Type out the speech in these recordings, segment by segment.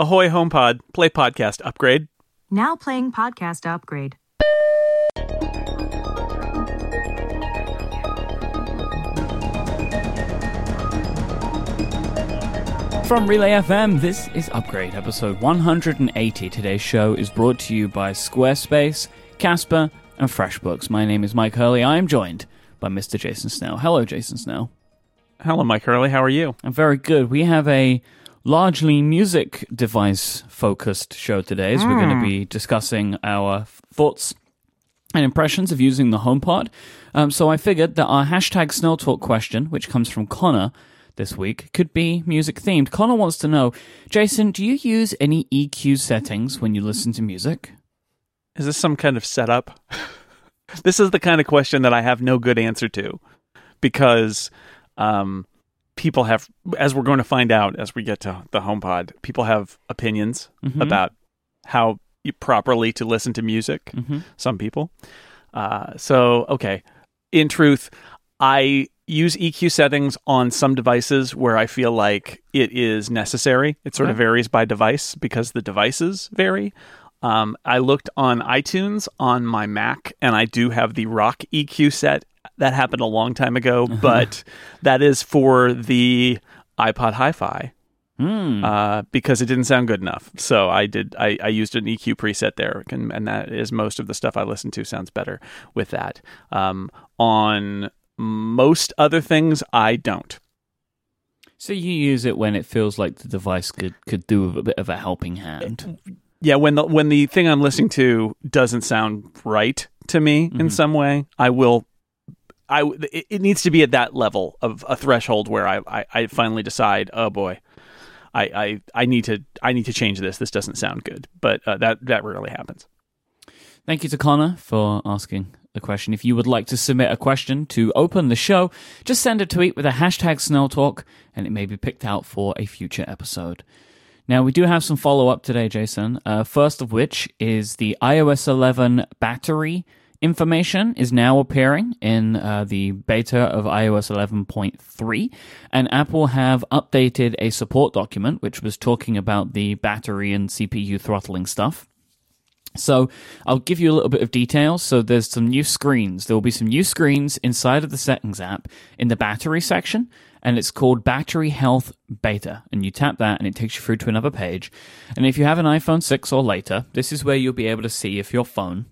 Ahoy HomePod, play podcast upgrade. Now playing podcast upgrade. From Relay FM, this is Upgrade, episode 180. Today's show is brought to you by Squarespace, Casper, and FreshBooks. My name is Myke Hurley. I am joined by Mr. Jason Snell. Hello, Jason Snell. Hello, Myke Hurley. How are you? I'm very good. We have a largely music device focused show today as we're going to be discussing our thoughts and impressions of using the HomePod. Um, so I figured that our hashtag Snell Talk question, which comes from Connor this week, could be music themed. Connor wants to know, Jason, do you use any EQ settings when you listen to music? Is this some kind of setup? this is the kind of question that I have no good answer to because um, people have, as we're going to find out as we get to the HomePod, people have opinions Mhm. about how properly to listen to music. Mhm. Some people. Uh, so, okay. In truth, I use EQ settings on some devices where I feel like it is necessary. It sort of varies by device because the devices vary. Um, I looked on iTunes on my Mac, and I do have the Rock EQ set. That happened a long time ago, but that is for the iPod Hi-Fi Hmm. uh, because it didn't sound good enough. So I did. I, I used an EQ preset there, and, and that is most of the stuff I listen to sounds better with that. Um, on most other things, I don't. So you use it when it feels like the device could, could do with a bit of a helping hand. Yeah, when the when the thing I'm listening to doesn't sound right to me in Mhm. some way, I will. I it, it needs to be at that level of a threshold where I, I, I finally decide, oh boy, I, I I need to I need to change this. This doesn't sound good, but uh, that that rarely happens. Thank you to Connor for asking the question. If you would like to submit a question to open the show, just send a tweet with a hashtag Snell Talk, and it may be picked out for a future episode. Now, we do have some follow up today, Jason. Uh, first of which is the iOS 11 battery information is now appearing in uh, the beta of iOS 11.3, and Apple have updated a support document which was talking about the battery and CPU throttling stuff. So I'll give you a little bit of details. So there's some new screens. There will be some new screens inside of the settings app in the battery section, and it's called Battery Health Beta. And you tap that, and it takes you through to another page. And if you have an iPhone 6 or later, this is where you'll be able to see if your phone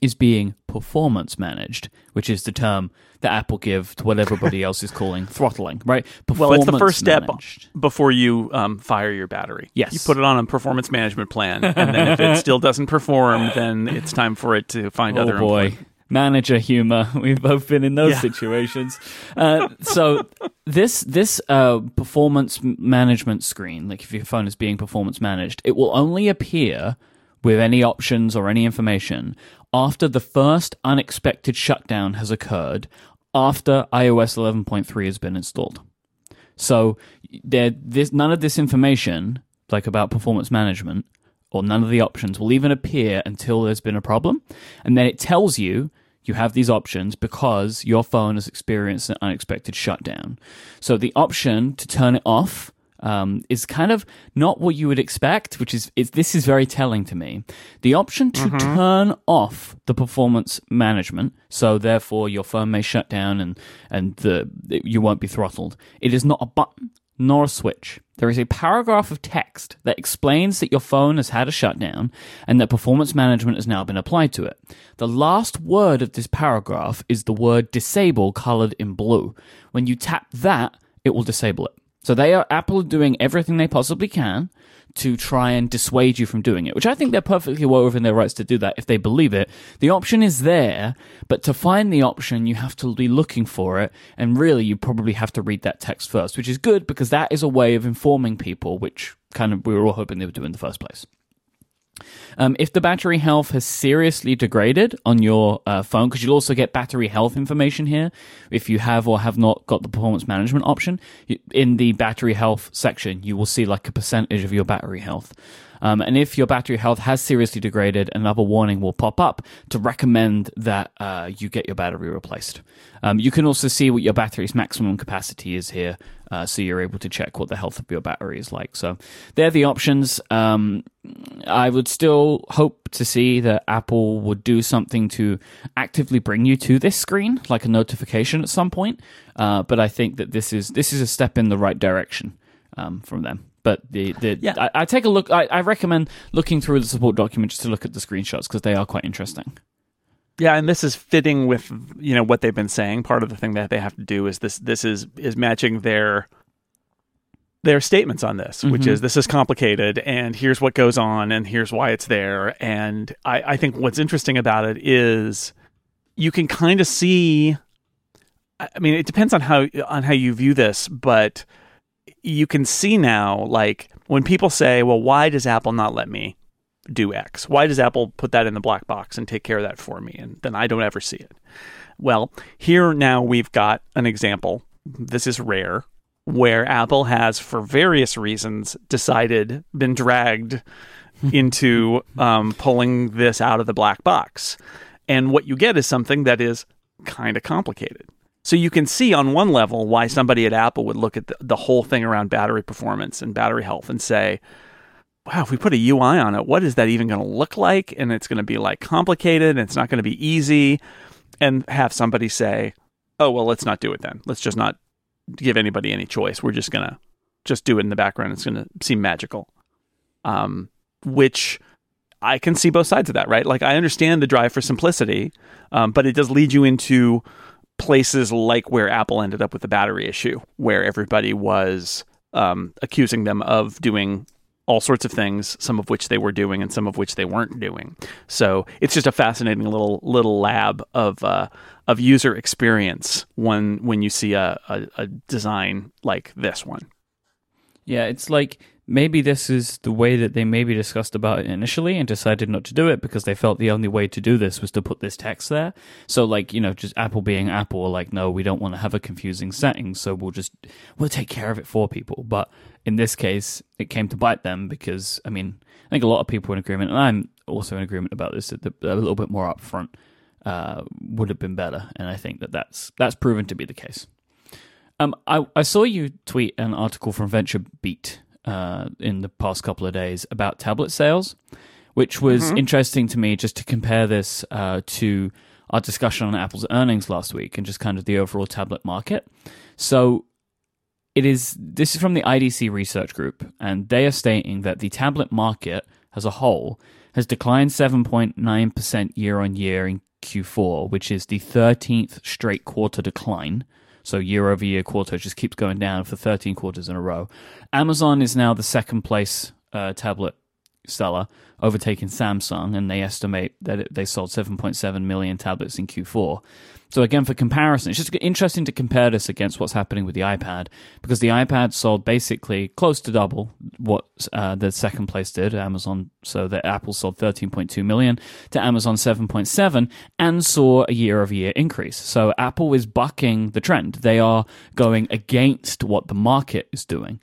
is being performance managed, which is the term that Apple give to what everybody else is calling throttling, right? Well, it's the first step managed. before you um, fire your battery. Yes. You put it on a performance management plan, and then if it still doesn't perform, then it's time for it to find oh other boy employment. manager humor we've both been in those Yeah. situations uh, so this this uh, performance management screen like if your phone is being performance managed it will only appear with any options or any information after the first unexpected shutdown has occurred after ios 11.3 has been installed so this, none of this information, like about performance management, or none of the options will even appear until there's been a problem, and then it tells you you have these options because your phone has experienced an unexpected shutdown. So the option to turn it off um, is kind of not what you would expect, which is, is this is very telling to me. The option to turn off the performance management, so therefore your phone may shut down and and the you won't be throttled. It is not a button nor a switch. There is a paragraph of text that explains that your phone has had a shutdown and that performance management has now been applied to it. The last word of this paragraph is the word disable colored in blue. When you tap that, it will disable it. So they are Apple doing everything they possibly can to try and dissuade you from doing it, which I think they're perfectly well within their rights to do that if they believe it. The option is there, but to find the option, you have to be looking for it, and really, you probably have to read that text first, which is good because that is a way of informing people, which kind of we were all hoping they would do in the first place. Um, if the battery health has seriously degraded on your uh, phone, because you'll also get battery health information here if you have or have not got the performance management option. In the battery health section, you will see like a percentage of your battery health. Um, and if your battery health has seriously degraded, another warning will pop up to recommend that uh, you get your battery replaced. Um, you can also see what your battery's maximum capacity is here, uh, so you're able to check what the health of your battery is like. So they're the options. Um, I would still hope to see that Apple would do something to actively bring you to this screen, like a notification at some point. Uh, but I think that this is this is a step in the right direction um, from them. But the, the Yeah. I, I take a look. I, I recommend looking through the support document just to look at the screenshots because they are quite interesting. Yeah, and this is fitting with you know what they've been saying. Part of the thing that they have to do is this this is is matching their their statements on this, which mm-hmm. is this is complicated and here's what goes on and here's why it's there. And I, I think what's interesting about it is you can kind of see I I mean, it depends on how on how you view this, but you can see now like when people say, "Well, why does Apple not let me do X? Why does Apple put that in the black box and take care of that for me and then I don't ever see it?" Well, here now we've got an example. This is rare where Apple has for various reasons decided been dragged into um, pulling this out of the black box. And what you get is something that is kind of complicated. So you can see on one level why somebody at Apple would look at the, the whole thing around battery performance and battery health and say, wow, if we put a UI on it, what is that even going to look like? And it's going to be like complicated and it's not going to be easy. And have somebody say, oh, well, let's not do it then. Let's just not give anybody any choice. We're just going to just do it in the background. It's going to seem magical. Um, which I can see both sides of that, right? Like I understand the drive for simplicity, um, but it does lead you into places like where Apple ended up with the battery issue, where everybody was um, accusing them of doing all sorts of things, some of which they were doing and some of which they weren't doing. So it's just a fascinating little little lab of uh, of user experience when when you see a, a, a design like this one. Yeah, it's like maybe this is the way that they maybe discussed about it initially and decided not to do it because they felt the only way to do this was to put this text there. So like, you know, just Apple being Apple, like, no, we don't want to have a confusing setting, so we'll just we'll take care of it for people. But in this case, it came to bite them because I mean, I think a lot of people in agreement, and I'm also in agreement about this that a little bit more upfront uh, would have been better, and I think that that's that's proven to be the case. Um, I, I saw you tweet an article from VentureBeat uh, in the past couple of days about tablet sales, which was interesting to me just to compare this uh, to our discussion on Apple's earnings last week and just kind of the overall tablet market. So it is this is from the IDC research group, and they are stating that the tablet market as a whole has declined 7.9% year on year in Q4, which is the 13th straight quarter decline. So year over year quarter just keeps going down for 13 quarters in a row. Amazon is now the second place uh, tablet seller, overtaking Samsung, and they estimate that it, they sold 7.7 million tablets in Q4. So again, for comparison, it's just interesting to compare this against what's happening with the iPad because the iPad sold basically close to double what uh, the second place did, Amazon. So that Apple sold 13.2 million to Amazon 7.7 and saw a year-over-year increase. So Apple is bucking the trend; they are going against what the market is doing.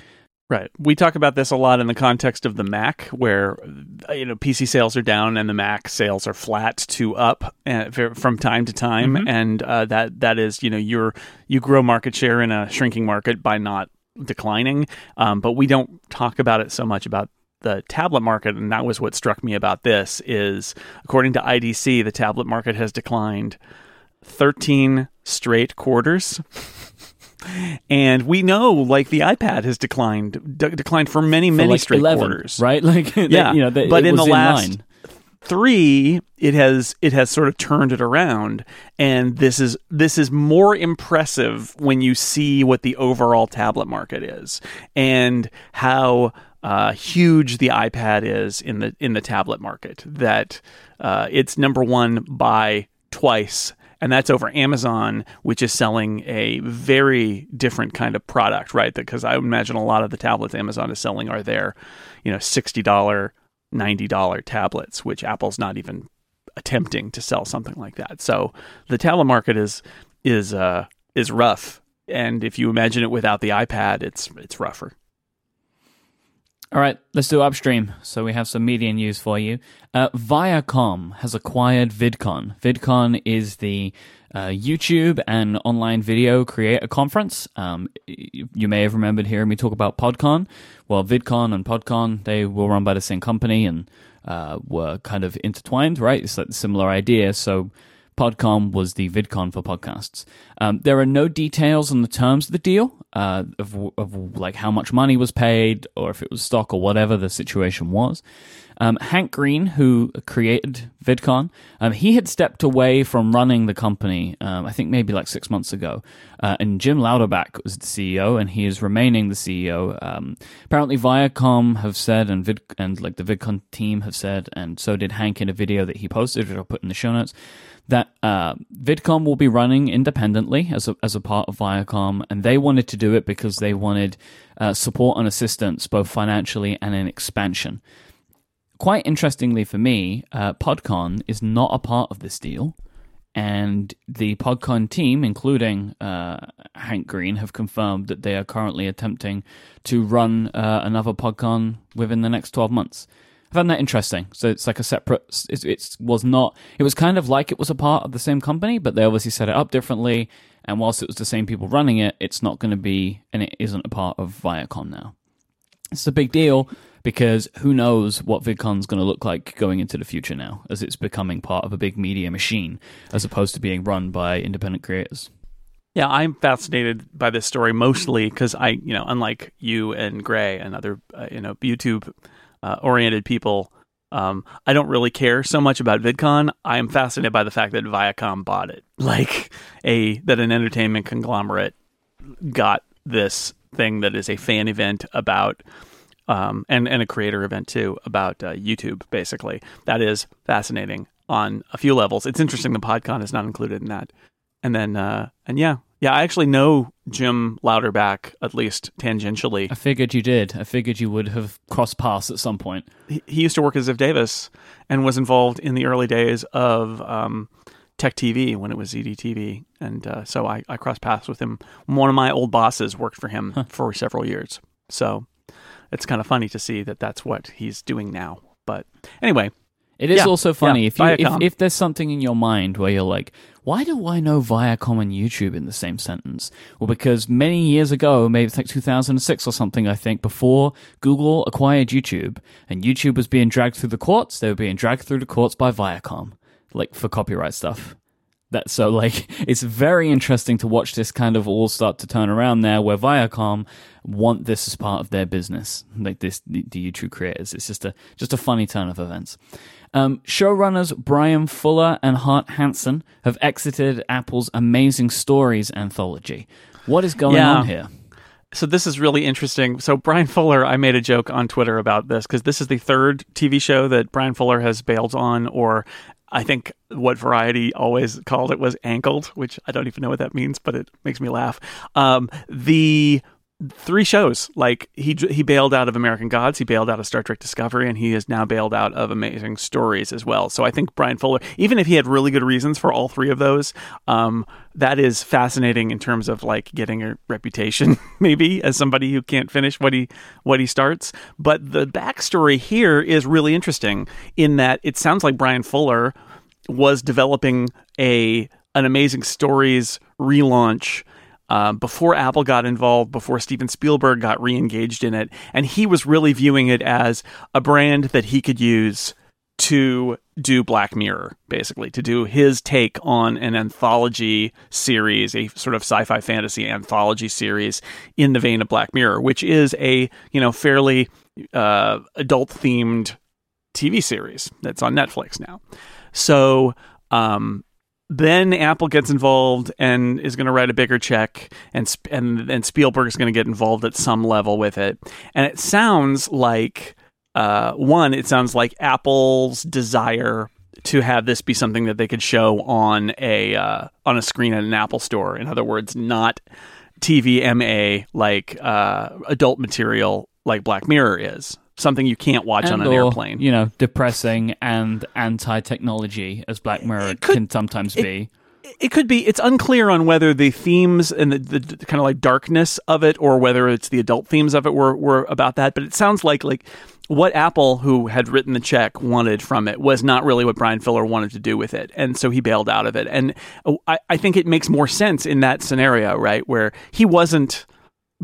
Right. We talk about this a lot in the context of the Mac, where uh, you know PC sales are down and the Mac sales are flat to up uh, from time to time, and uh, that that is you know you're you grow market share in a shrinking market by not declining. Um, but we don't talk about it so much about the tablet market, and that was what struck me about this. Is according to IDC, the tablet market has declined 13 straight quarters. And we know, like the iPad has declined, de- declined for many, For many like straight 11, quarters. right? Like, Yeah, you know, but in the was last line. three, it has it has sort of turned it around, and this is this is more impressive when you see what the overall tablet market is and how uh, huge the iPad is in the in the tablet market. That uh, it's number one by twice. And that's over Amazon, which is selling a very different kind of product, right? Because I imagine a lot of the tablets Amazon is selling are their, you know, sixty dollar $90 tablets, which Apple's not even attempting to sell something like that. So the tablet market is is uh, is rough, and if you imagine it without the iPad, it's it's rougher. All right, let's do upstream. So we have some media news for you. Uh, Viacom has acquired VidCon. VidCon is the uh, YouTube and online video creator conference. Um, you may have remembered hearing me talk about PodCon. Well, VidCon and PodCon they were run by the same company and uh, were kind of intertwined, right? It's like a similar idea. So PodCon was the VidCon for podcasts. Um, there are no details on the terms of the deal, uh, of, of like how much money was paid, or if it was stock, or whatever the situation was. Um, Hank Green, who created VidCon, um, he had stepped away from running the company, um, I think maybe like six months ago. Uh, and Jim Louderback was the CEO, and he is remaining the CEO. Um, apparently, Viacom have said, and Vid, and like the VidCon team have said, and so did Hank in a video that he posted, which I'll put in the show notes, that uh, VidCon will be running independently as a, as a part of Viacom, and they wanted to do it because they wanted uh, support and assistance both financially and in expansion quite interestingly for me, uh, PodCon is not a part of this deal. And the PodCon team, including uh, Hank Green, have confirmed that they are currently attempting to run uh, another PodCon within the next 12 months. I found that interesting. So it's like a separate. It, it was not. It was kind of like it was a part of the same company, but they obviously set it up differently. And whilst it was the same people running it, it's not going to be, and it isn't a part of Viacom now. It's a big deal because who knows what VidCon's going to look like going into the future now, as it's becoming part of a big media machine as opposed to being run by independent creators. Yeah, I'm fascinated by this story mostly because I, you know, unlike you and Grey and other, uh, you know, YouTube uh, oriented people, um, I don't really care so much about VidCon. I am fascinated by the fact that Viacom bought it, like a that an entertainment conglomerate got this thing that is a fan event about um, and and a creator event too about uh, YouTube. Basically, that is fascinating on a few levels. It's interesting the PodCon is not included in that, and then uh, and yeah, yeah, I actually know Jim Louderback at least tangentially. I figured you did. I figured you would have crossed paths at some point. He, he used to work at Ziff Davis and was involved in the early days of. Um, Tech TV when it was ZDTV, and uh, so I, I crossed paths with him. One of my old bosses worked for him huh. for several years, so it's kind of funny to see that that's what he's doing now. But anyway, it is yeah, also funny yeah, if you if, if, there's something in your mind where you're like, why do I know Viacom and YouTube in the same sentence? Well, because many years ago, maybe it's like 2006 or something, I think, before Google acquired YouTube and YouTube was being dragged through the courts, they were being dragged through the courts by Viacom, like for copyright stuff. That so like it's very interesting to watch this kind of all start to turn around there, where Viacom want this as part of their business, like this the, the YouTube creators. It's just a just a funny turn of events. Um, showrunners Bryan Fuller and Hart Hanson have exited Apple's Amazing Stories anthology. What is going yeah. on here? So this is really interesting. So Bryan Fuller, I made a joke on Twitter about this because this is the third TV show that Bryan Fuller has bailed on or I think what Variety always called it was ankled, which I don't even know what that means, but it makes me laugh. Um, the three shows, like he he bailed out of American Gods, he bailed out of Star Trek Discovery, and he has now bailed out of Amazing Stories as well. So I think Bryan Fuller, even if he had really good reasons for all three of those, um, that is fascinating in terms of like getting a reputation, maybe as somebody who can't finish what he what he starts. But the backstory here is really interesting in that it sounds like Bryan Fuller was developing a an Amazing Stories relaunch uh, before Apple got involved, before Steven Spielberg got re engaged in it. And he was really viewing it as a brand that he could use to do Black Mirror, basically, to do his take on an anthology series, a sort of sci-fi fantasy anthology series in the vein of Black Mirror, which is a you know fairly uh, adult themed TV series that's on Netflix now. So um, then Apple gets involved and is going to write a bigger check, and and and Spielberg is going to get involved at some level with it. And it sounds like uh, one, it sounds like Apple's desire to have this be something that they could show on a uh, on a screen at an Apple store. In other words, not TVMA like uh, adult material like Black Mirror is something you can't watch and on an or, airplane. You know, depressing and anti-technology as Black Mirror could, can sometimes it, be. It could be. It's unclear on whether the themes and the, the, the kind of like darkness of it, or whether it's the adult themes of it, were were about that. But it sounds like like what Apple, who had written the check, wanted from it was not really what Bryan Fuller wanted to do with it, and so he bailed out of it. And oh, I, I think it makes more sense in that scenario, right, where he wasn't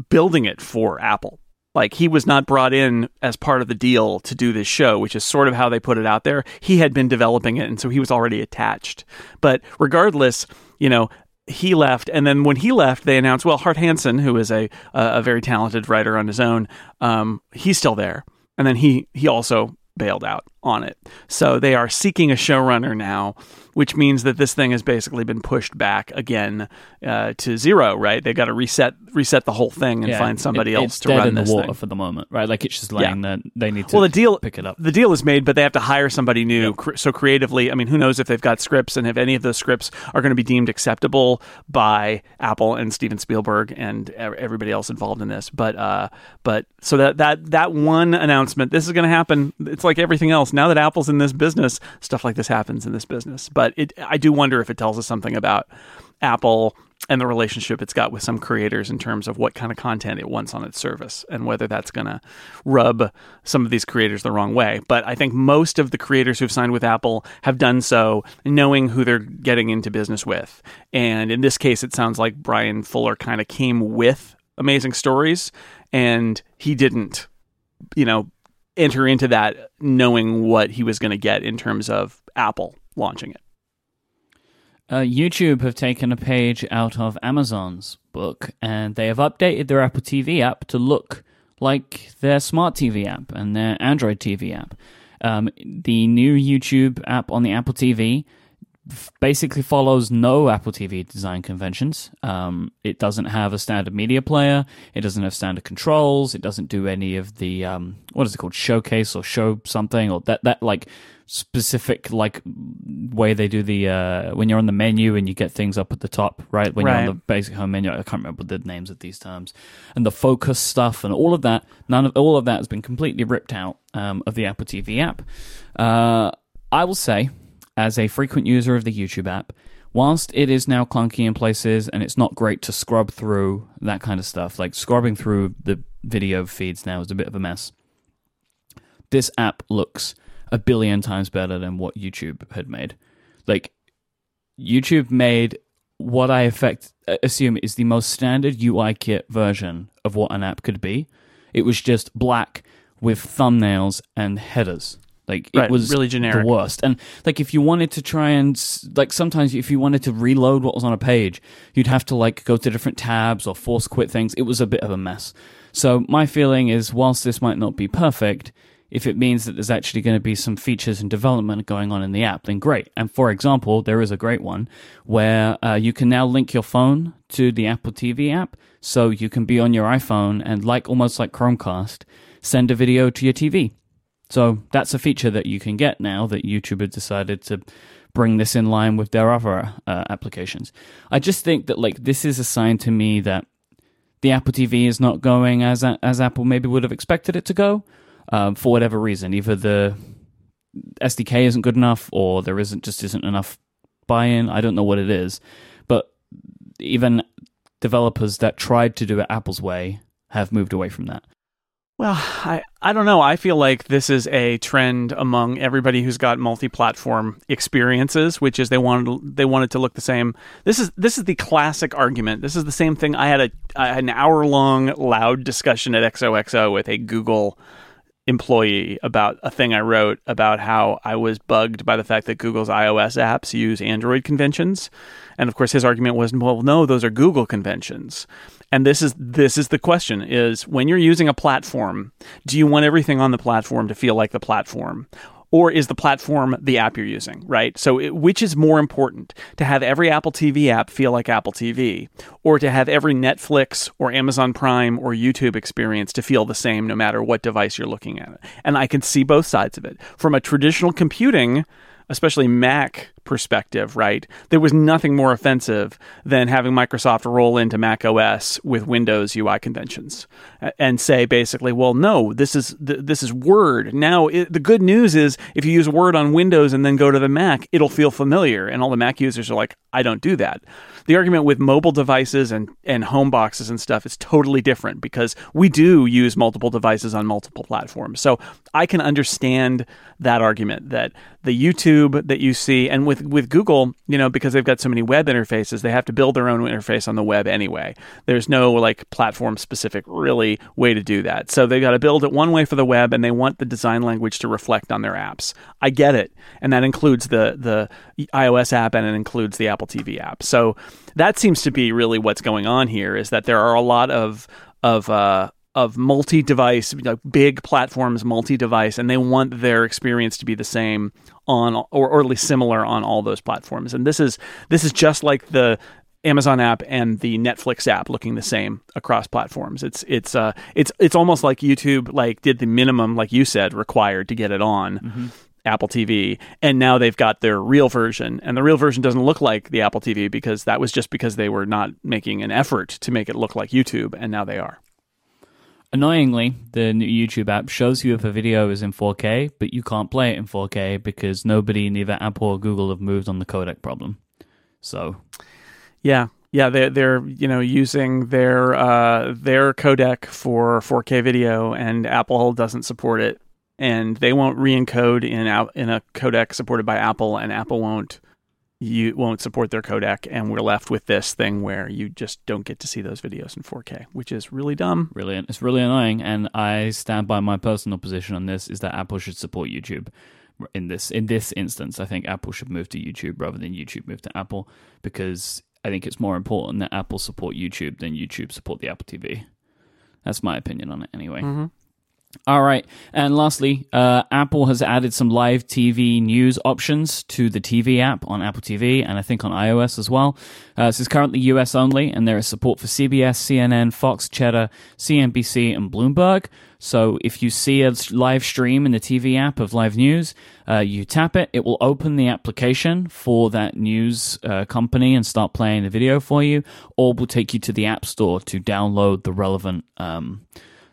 building it for Apple. Like he was not brought in as part of the deal to do this show, which is sort of how they put it out there. He had been developing it, and so he was already attached. But regardless, you know, he left, and then when he left, they announced, well, Hart Hanson, who is a a very talented writer on his own, um, he's still there, and then he he also bailed out on it. So they are seeking a showrunner now which means that this thing has basically been pushed back again uh, to zero. Right? They've got to reset reset the whole thing and Yeah, find somebody it- else to run in this the water thing. for the moment, right? Like it's just laying there. They need to Well, the deal pick it up. The deal is made, but they have to hire somebody new. Cr- So creatively, I mean, who knows if they've got scripts and if any of those scripts are going to be deemed acceptable by Apple and Steven Spielberg and everybody else involved in this. But uh, but so that that that one announcement, this is going to happen. It's like everything else. Now that Apple's in this business, stuff like this happens in this business. But it, I do wonder if it tells us something about Apple and the relationship it's got with some creators in terms of what kind of content it wants on its service and whether that's going to rub some of these creators the wrong way. But I think most of the creators who've signed with Apple have done so knowing who they're getting into business with. And in this case, it sounds like Bryan Fuller kind of came with amazing stories and he didn't, you know, enter into that knowing what he was going to get in terms of Apple launching it. Uh, YouTube have taken a page out of Amazon's book and they have updated their Apple TV app to look like their smart TV app and their Android TV app. Um, the new YouTube app on the Apple TV basically follows no Apple TV design conventions. Um, it doesn't have a standard media player. It doesn't have standard controls. It doesn't do any of the um, what is it called, showcase or show something or that that like specific like way they do the uh, when you're on the menu and you get things up at the top, right? When you're on the basic home menu, I can't remember the names of these terms, and the focus stuff and all of that. None of all of that has been completely ripped out um, of the Apple TV app. Uh, I will say, as a frequent user of the YouTube app, whilst it is now clunky in places and it's not great to scrub through that kind of stuff, like scrubbing through the video feeds now is a bit of a mess. This app looks a billion times better than what YouTube had made. Like YouTube made what I effect uh, assume is the most standard UI kit version of what an app could be. It was just black with thumbnails and headers. Like it Right, was really generic. the worst. And like if you wanted to try and like sometimes if you wanted to reload what was on a page, you'd have to like go to different tabs or force quit things. It was a bit of a mess. So my feeling is whilst this might not be perfect, if it means that there's actually going to be some features and development going on in the app, then great. And for example, there is a great one where uh, you can now link your phone to the Apple TV app, so you can be on your iPhone and like almost like Chromecast, send a video to your TV. So that's a feature that you can get now that YouTube had decided to bring this in line with their other uh, applications. I just think that like this is a sign to me that the Apple TV is not going as as Apple maybe would have expected it to go um, for whatever reason. Either the SDK isn't good enough, or there isn't just isn't enough buy-in. I don't know what it is, but even developers that tried to do it Apple's way have moved away from that. Well, I, I don't know. I feel like this is a trend among everybody who's got multi-platform experiences, which is they wanted they wanted to look the same. This is this is the classic argument. This is the same thing. I had a an hour long loud discussion at XOXO with a Google employee about a thing I wrote about how I was bugged by the fact that Google's iOS apps use Android conventions. And of course his argument was, well, no, those are Google conventions. And this is this is the question is when you're using a platform, do you want everything on the platform to feel like the platform? Or is the platform the app you're using, right? So, it, which is more important to have every Apple TV app feel like Apple TV, or to have every Netflix or Amazon Prime or YouTube experience to feel the same no matter what device you're looking at? And I can see both sides of it. From a traditional computing especially Mac perspective, right? There was nothing more offensive than having Microsoft roll into Mac OS with Windows UI conventions and say basically, well, no, this is this is Word. Now, it, the good news is if you use Word on Windows and then go to the Mac, it'll feel familiar, and all the Mac users are like, I don't do that. The argument with mobile devices and and home boxes and stuff is totally different because we do use multiple devices on multiple platforms. So I can understand that argument that the YouTube that you see, and with with Google, you know, because they've got so many web interfaces, they have to build their own interface on the web anyway. There's no like platform specific really way to do that. So they've got to build it one way for the web, and they want the design language to reflect on their apps. I get it, and that includes the the iOS app and it includes the Apple TV app. So that seems to be really what's going on here is that there are a lot of of uh, of multi-device, big platforms, multi-device, and they want their experience to be the same on, or, or at least similar on all those platforms. And this is this is just like the Amazon app and the Netflix app looking the same across platforms. It's it's uh it's it's almost like YouTube like did the minimum, like you said, required to get it on. Mm-hmm. Apple TV, and now they've got their real version, and the real version doesn't look like the Apple TV because that was just because they were not making an effort to make it look like YouTube, and now they are. Annoyingly, the new YouTube app shows you if a video is in 4K, but you can't play it in 4K because nobody, neither Apple or Google, have moved on the codec problem. So, yeah, yeah, they're they're you know using their uh, their codec for 4K video, and Apple doesn't support it, and they won't re-encode in in a codec supported by Apple, and Apple won't you won't support their codec, and we're left with this thing where you just don't get to see those videos in 4K, which is really dumb. Really, it's really annoying, and I stand by my personal position on this: is that Apple should support YouTube. In this in this instance, I think Apple should move to YouTube rather than YouTube move to Apple because I think it's more important that Apple support YouTube than YouTube support the Apple TV. That's my opinion on it, anyway. Mm-hmm. All right. And lastly, uh, Apple has added some live TV news options to the TV app on Apple TV and I think on iOS as well. Uh, this is currently US only, and there is support for CBS, CNN, Fox, Cheddar, CNBC, and Bloomberg. So if you see a live stream in the TV app of live news, uh, you tap it, it will open the application for that news uh, company and start playing the video for you, or will take you to the App Store to download the relevant. Um,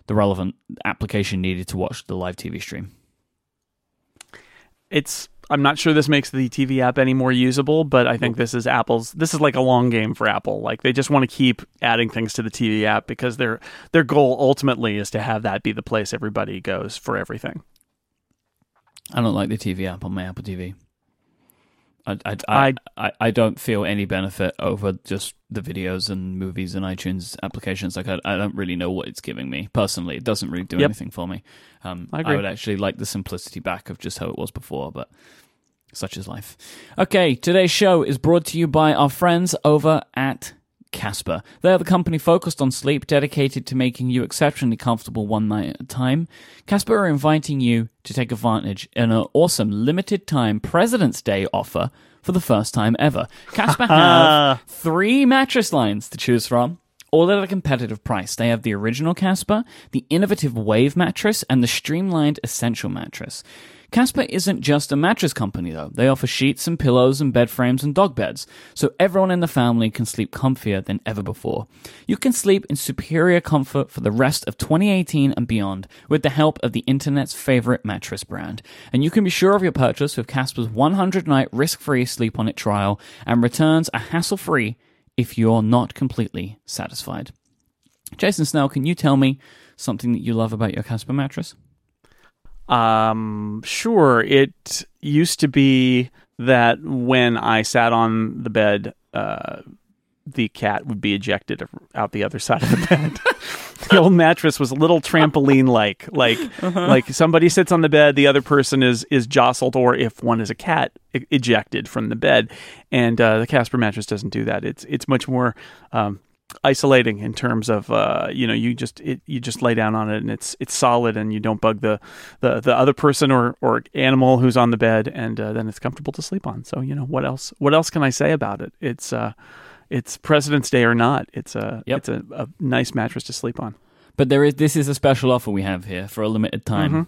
the relevant application needed to watch the live TV stream. It's I'm not sure this makes the TV app any more usable, but I think this is Apple's this is like a long game for Apple. Like they just want to keep adding things to the TV app because their their goal ultimately is to have that be the place everybody goes for everything. I don't like the TV app on my Apple TV. I, I, I, I, I don't feel any benefit over just the videos and movies and iTunes applications. Like I, I don't really know what it's giving me personally. It doesn't really do Yep. anything for me. Um, I agree. would actually like the simplicity back of just how it was before, but such is life. Okay, today's show is brought to you by our friends over at Casper. They are the company focused on sleep, dedicated to making you exceptionally comfortable one night at a time. Casper are inviting you to take advantage in an awesome limited time President's Day offer for the first time ever. Casper have three mattress lines to choose from. All at a competitive price. They have the original Casper, the innovative Wave mattress, and the streamlined Essential mattress. Casper isn't just a mattress company though. They offer sheets and pillows and bed frames and dog beds, so everyone in the family can sleep comfier than ever before. You can sleep in superior comfort for the rest of 2018 and beyond with the help of the internet's favorite mattress brand. And you can be sure of your purchase with Casper's 100 night risk-free sleep on it trial and returns are hassle-free if you're not completely satisfied. Jason Snell, can you tell me something that you love about your Casper mattress? Um, sure. It used to be that when I sat on the bed, uh, the cat would be ejected out the other side of the bed. the old mattress was a little trampoline like, like, like somebody sits on the bed, the other person is is jostled, or if one is a cat, e- ejected from the bed. And uh, the Casper mattress doesn't do that. It's it's much more. Um, isolating in terms of uh, you know you just it, you just lay down on it and it's it's solid and you don't bug the the, the other person or or animal who's on the bed and uh, then it's comfortable to sleep on so you know what else what else can I say about it it's uh it's President's Day or not it's a Yep. it's a, a nice mattress to sleep on But there is this is a special offer we have here for a limited time.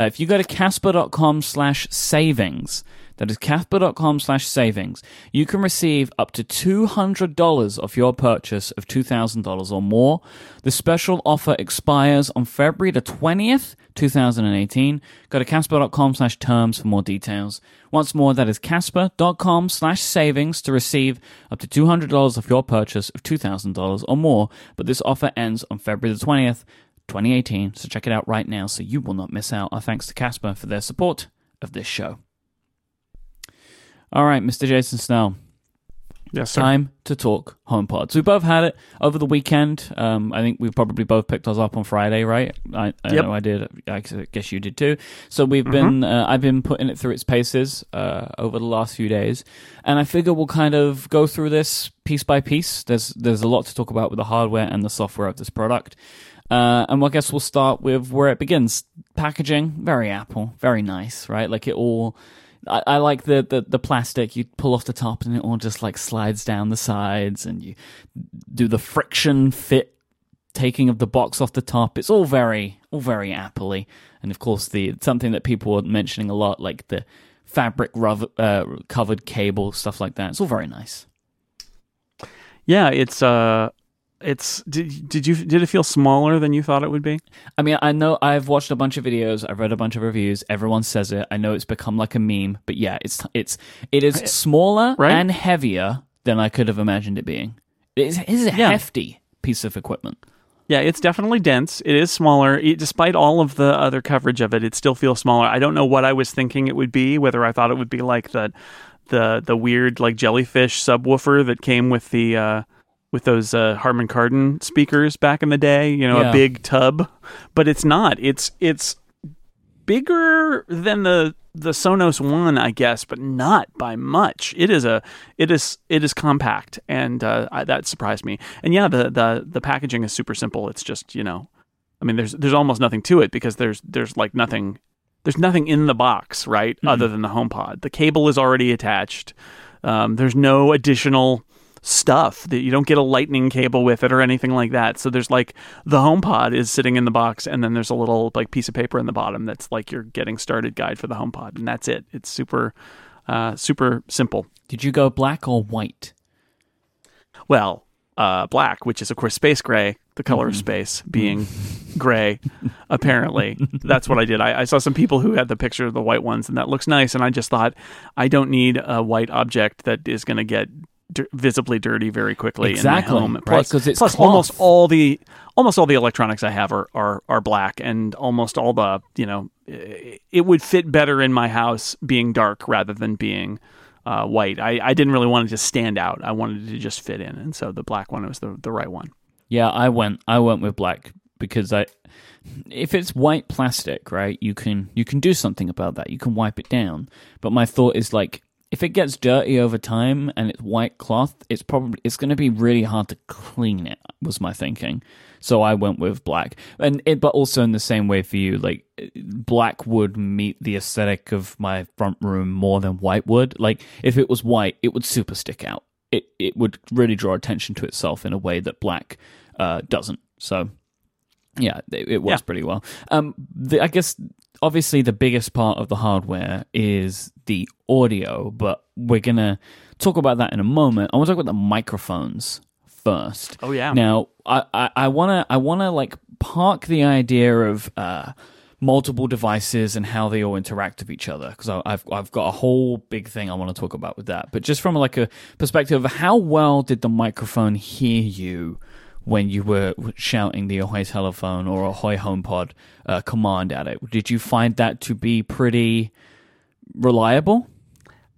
Uh, if you go to casper.com slash savings, That is casper.com slash savings. You can receive up to $200 off your purchase of $2,000 or more. The special offer expires on February the 20th, 2018. Go to casper.com slash terms for more details. Once more, that is casper.com slash savings to receive up to $200 off your purchase of $2,000 or more. But this offer ends on February the 20th, 2018. So check it out right now so you will not miss out. Our thanks to Casper for their support of this show. All right, Mr. Jason Snell. Yes, sir. Time to talk HomePods. We both had it over the weekend. Um, I think we probably both picked ours up on Friday, right? I, I Yep. know I did. I guess you did too. So we've been, uh, I've been putting it through its paces uh, over the last few days, and I figure we'll kind of go through this piece by piece. There's there's a lot to talk about with the hardware and the software of this product. Uh, and I guess we'll start with where it begins. Packaging, very Apple, very nice, right? Like it all. I, I like the, the the plastic. You pull off the top, and it all just like slides down the sides, and you do the friction fit taking of the box off the top. It's all very all very Apple-y. and of course the something that people were mentioning a lot, like the fabric uh, covered cable, stuff like that. It's all very nice. Yeah, it's uh, it's did did you did it feel smaller than you thought it would be? I mean, I know I've watched a bunch of videos, I've read a bunch of reviews. Everyone says it. I know it's become like a meme, but yeah, it's it's it is smaller Right? and heavier than I could have imagined it being. It is, it is a Yeah. hefty piece of equipment. Yeah, it's definitely dense. It is smaller. It, despite all of the other coverage of it, it still feels smaller. I don't know what I was thinking it would be. Whether I thought it would be like the the the weird like jellyfish subwoofer that came with the uh, with those uh, Harman Kardon speakers back in the day. You know, Yeah. a big tub, but it's not. It's it's bigger than the the Sonos One, I guess, but not by much. It is a it is it is compact, and uh, I, that surprised me. And yeah, the the the packaging is super simple. It's just you know, I mean, there's there's almost nothing to it because there's there's like nothing there's nothing in the box, right? Other than the HomePod. The cable is already attached. Um, there's no additional stuff that you don't get a lightning cable with it or anything like that. So there's like the HomePod is sitting in the box, and then there's a little like piece of paper in the bottom that's like your getting started guide for the HomePod, and that's it. It's super, uh, super simple. Did you go black or white? Well, uh, black, which is of course space gray, the color of space being gray. Apparently, that's what I did. I, I saw some people who had the picture of the white ones, and that looks nice. And I just thought, I don't need a white object that is going to get dir- visibly dirty very quickly Exactly, in my home. right, it's plus cloth. almost all the almost all the electronics I have are, are are black, and almost all the you know it it would fit better in my house being dark rather than being uh, white. I, I didn't really want it to stand out. I wanted it to just fit in, and so the black one was the the right one. Yeah, I went I went with black because I if it's white plastic, right, you can you can do something about that. You can wipe it down. But my thought is like if it gets dirty over time and it's white cloth, it's probably it's going to be really hard to clean it. Was my thinking. So I went with black, and it, but also in the same way for you, like black would meet the aesthetic of my front room more than white would. Like if it was white, it would super stick out. It it would really draw attention to itself in a way that black uh, doesn't. So yeah, it, it works Yeah. pretty well. Um, the, I guess obviously the biggest part of the hardware is the audio, but we're gonna talk about that in a moment. I want to talk about the microphones first. Oh, yeah. Now I, I, I wanna I wanna like park the idea of uh, multiple devices and how they all interact with each other because I've I've got a whole big thing I want to talk about with that. But just from like a perspective of how well did the microphone hear you when you were shouting the Ahoy telephone or Ahoy HomePod uh, command at it? Did you find that to be pretty reliable?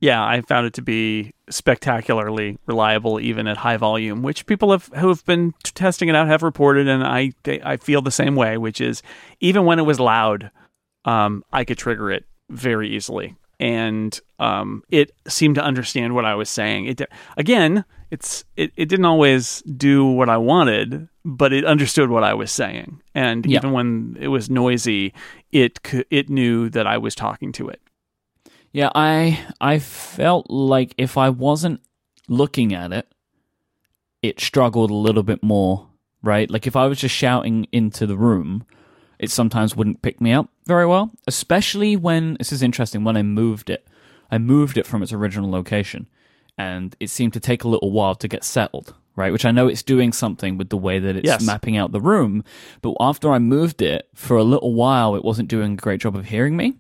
Yeah, I found it to be spectacularly reliable, even at high volume, which people have who have been testing it out have reported, and I they, I feel the same way. Which is even when it was loud, um, I could trigger it very easily, and um, it seemed to understand what I was saying. It again, it's it, it didn't always do what I wanted, but it understood what I was saying, and Yeah. even when it was noisy, it it knew that I was talking to it. Yeah, I I felt like if I wasn't looking at it, it struggled a little bit more, right? Like if I was just shouting into the room, it sometimes wouldn't pick me up very well, especially when this is interesting when I moved it I moved it from its original location, and it seemed to take a little while to get settled. Right, which I know it's doing something with the way that it's Yes. mapping out the room, but after I moved it for a little while, it wasn't doing a great job of hearing me,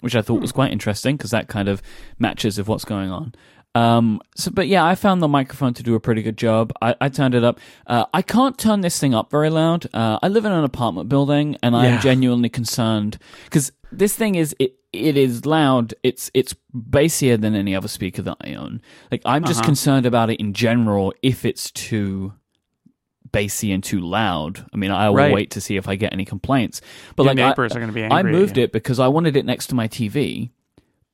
which I thought was quite interesting because that kind of matches with what's going on. Um, so, but yeah, I found the microphone to do a pretty good job. I, I turned it up. Uh, I can't turn this thing up very loud. Uh, I live in an apartment building, and I Yeah. am genuinely concerned because this thing is it. It is loud. It's it's bassier than any other speaker that I own. Like I'm just Uh-huh. concerned about it in general. If it's too bassy and too loud, I mean, I will Right. wait to see if I get any complaints. But Your like I- neighbors are gonna be I moved it because I wanted it next to my TV,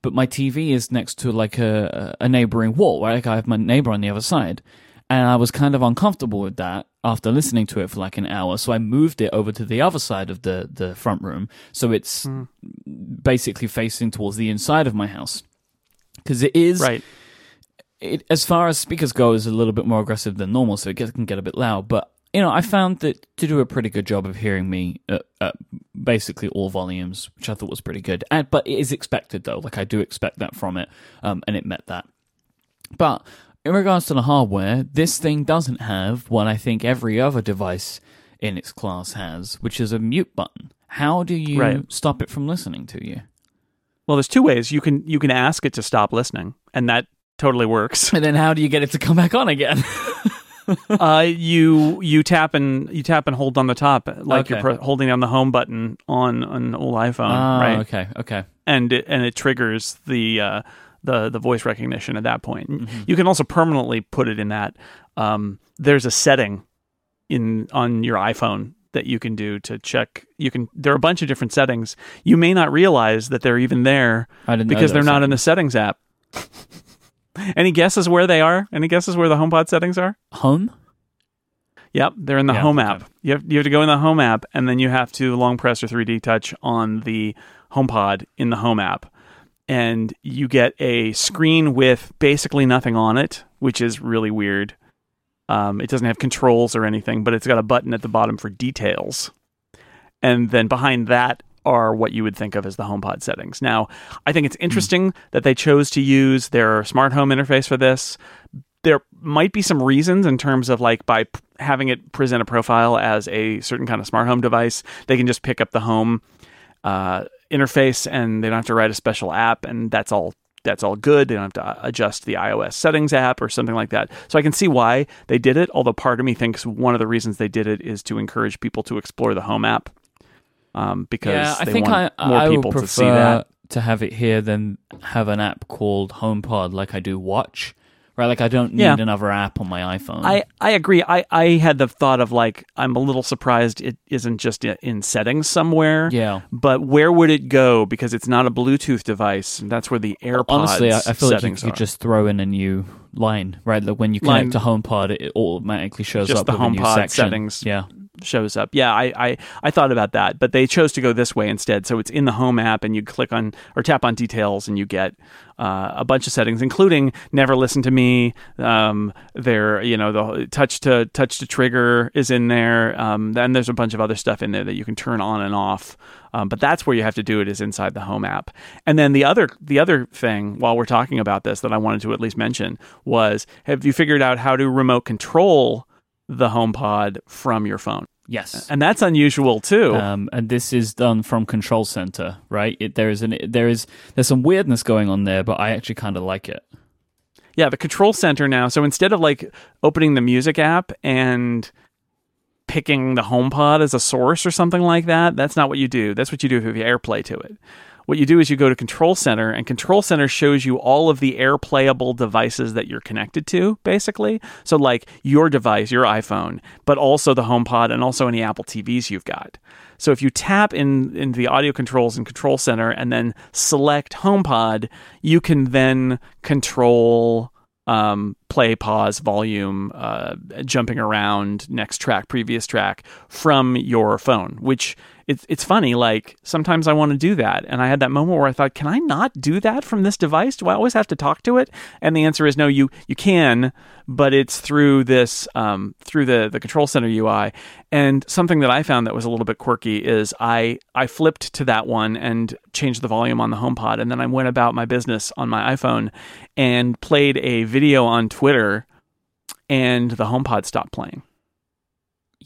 but my TV is next to like a a neighboring wall. Right, like I have my neighbor on the other side, and I was kind of uncomfortable with that after listening to it for like an hour. So I moved it over to the other side of the the front room, so it's Hmm. basically facing towards the inside of my house. Because it is Right. it, as far as speakers go, is a little bit more aggressive than normal, so it can get a bit loud. But you know, I found that to do a pretty good job of hearing me at, at basically all volumes, which I thought was pretty good. And but it is expected though, like I do expect that from it, um, and it met that. But in regards to the hardware, this thing doesn't have what I think every other device in its class has, which is a mute button. How do you Right. stop it from listening to you? Well, there's two ways you can you can ask it to stop listening, and that totally works. And then how do you get it to come back on again? uh, you you tap and you tap and hold on the top, like you're Okay. pro- holding down the home button on an old iPhone, Ah, right? okay, okay. And it, and it triggers the uh, the the voice recognition at that point. Mm-hmm. You can also permanently put it in that. Um, there's a setting in on your iPhone that you can do to check. You can. There are a bunch of different settings. You may not realize that they're even there I didn't know because they're not in the settings app. Any guesses where they are? Any guesses where the HomePod settings are? home. Yep, they're in the Yeah, Home okay. app. You have, you have to go in the Home app, and then you have to long press or 3D touch on the HomePod in the Home app, and you get a screen with basically nothing on it, which is really weird. Um, it doesn't have controls or anything, but it's got a button at the bottom for details, and then behind that are what you would think of as the HomePod settings. Now, I think it's interesting that they chose to use their smart home interface for this there might be some reasons in terms of like by p- having it present a profile as a certain kind of smart home device, they can just pick up the home uh, interface and they don't have to write a special app, and that's all. That's all good. They don't have to uh, adjust the iOS settings app or something like that. So I can see why they did it. Although part of me thinks one of the reasons they did it is to encourage people to explore the home app, um, because Yeah, I they think I, more I people would to see that. to have it here than have an app called HomePod like I do Watch. Right, like I don't need Yeah. another app on my iPhone. I, I agree. I, I had the thought of like I'm a little surprised it isn't just in settings somewhere. yeah. But where would it go? Because it's not a Bluetooth device. That's where the AirPods Honestly, I, I feel like you could just throw in a new line, right? Like when you Line- connect to HomePod, it, automatically shows Just up the with HomePod section. settings. Yeah, shows up. Yeah, I, I I thought about that, but they chose to go this way instead. So it's in the home app, and you click on or tap on details, and you get uh, a bunch of settings, including never listen to me. Um, there, you know, the touch to touch to trigger is in there. Um, then there's a bunch of other stuff in there that you can turn on and off. Um, but that's where you have to do it is inside the home app. And then the other the other thing while we're talking about this that I wanted to at least mention was have you figured out how to remote control the HomePod from your phone? yes. And that's unusual too. Um, and this is done from Control Center, right? It, there is an there is there's some weirdness going on there, but I actually kind of like it. yeah, the control center now. So instead of like opening the music app and picking the HomePod as a source or something like that, that's not what you do. That's what you do if you have AirPlay to it. What you do is you go to Control Center, and Control Center shows you all of the AirPlayable devices that you're connected to, basically. So, like your device, your iPhone, but also the HomePod and also any Apple TVs you've got. So, if you tap in, in the audio controls in Control Center and then select HomePod, you can then control um, play, pause, volume, uh, jumping around, next track, previous track from your phone, which it's it's funny. Like sometimes I want to do that, and I had that moment where I thought, can I not do that from this device? Do I always have to talk to it? And the answer is no. You you can, but it's through this um, through the the Control Center UI. And something that I found that was a little bit quirky is I I flipped to that one and changed the volume on the HomePod, and then I went about my business on my iPhone and played a video on Twitter, and the HomePod stopped playing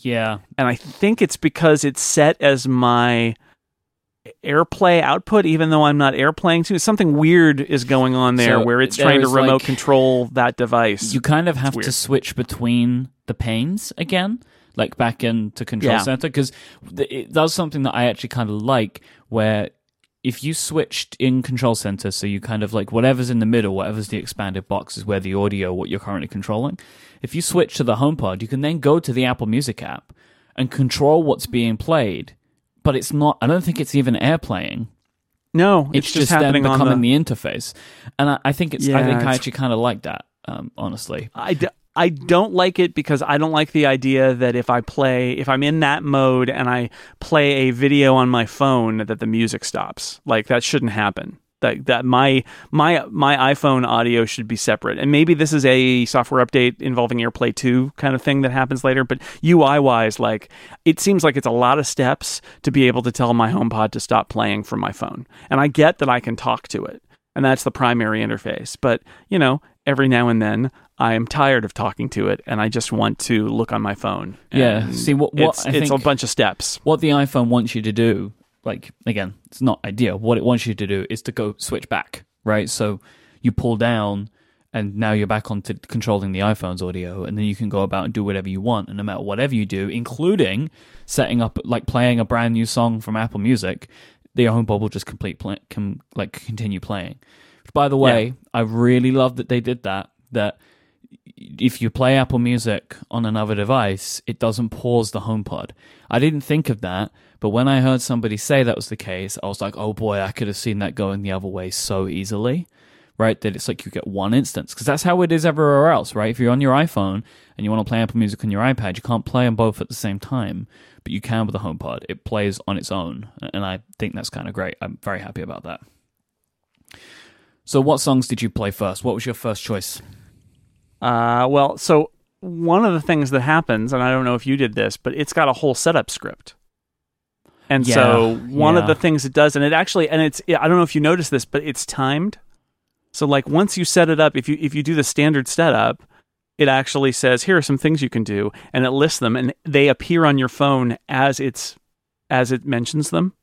Yeah. and I think it's because it's set as my AirPlay output, even though I'm not AirPlaying to. Something weird is going on there So where it's there trying to remote like- control that device. You kind of have to switch between the panes again, like back into Control Yeah. Center, because it does something that I actually kind of like, where if you switched in Control Center, so you kind of like whatever's in the middle, whatever's the expanded box is where the audio, what you're currently controlling. If you switch to the HomePod, you can then go to the Apple Music app and control what's being played. But it's not. I don't think it's even airplaying. no, It's, it's, just, on becoming the. the, interface, and I, I think it's. I Yeah, think I actually kind of like that. Um, honestly, I, d- I don't like it because I don't like the idea that if I play, if I'm in that mode and I play a video on my phone, that the music stops. Like that shouldn't happen. That that my my my iPhone audio should be separate. And maybe this is a software update involving AirPlay 2 kind of thing that happens later, but UI wise like it seems like it's a lot of steps to be able to tell my HomePod to stop playing from my phone. And I get that I can talk to it. And that's the primary interface. But, you know, every now and then I am tired of talking to it and I just want to look on my phone. Yeah. See, what- what it's, it's a bunch of steps. what the iPhone wants you to do, like again, it's not ideal. What it wants you to do is to go switch back, right? So you pull down, and now you're back onto controlling the iPhone's audio, and then you can go about and do whatever you want. And no matter whatever you do, including setting up like playing a brand new song from Apple Music, the HomePod will just complete play, can like continue playing. By the way, I really love that they did that. That if you play Apple Music on another device, it doesn't pause the HomePod. I didn't think of that, but when I heard somebody say that was the case, I was like, oh boy, I could have seen that going the other way so easily. Right? That it's like you get one instance. Because that's how it is everywhere else, right? If you're on your iPhone and you want to play Apple Music on your iPad, you can't play them both at the same time, but you can with the HomePod. It plays on its own. And I think that's kind of great. I'm very happy about that. So, what songs did you play first? What was your first choice? Uh, well, so one of the things that happens, and I don't know if you did this, but it's got a whole setup script. And so Yeah, one of the things it does, and it actually, and it's, I don't know if you noticed this, but it's timed. So like once you set it up, if you if you do the standard setup, it actually says here are some things you can do, and it lists them, and they appear on your phone as it's as it mentions them.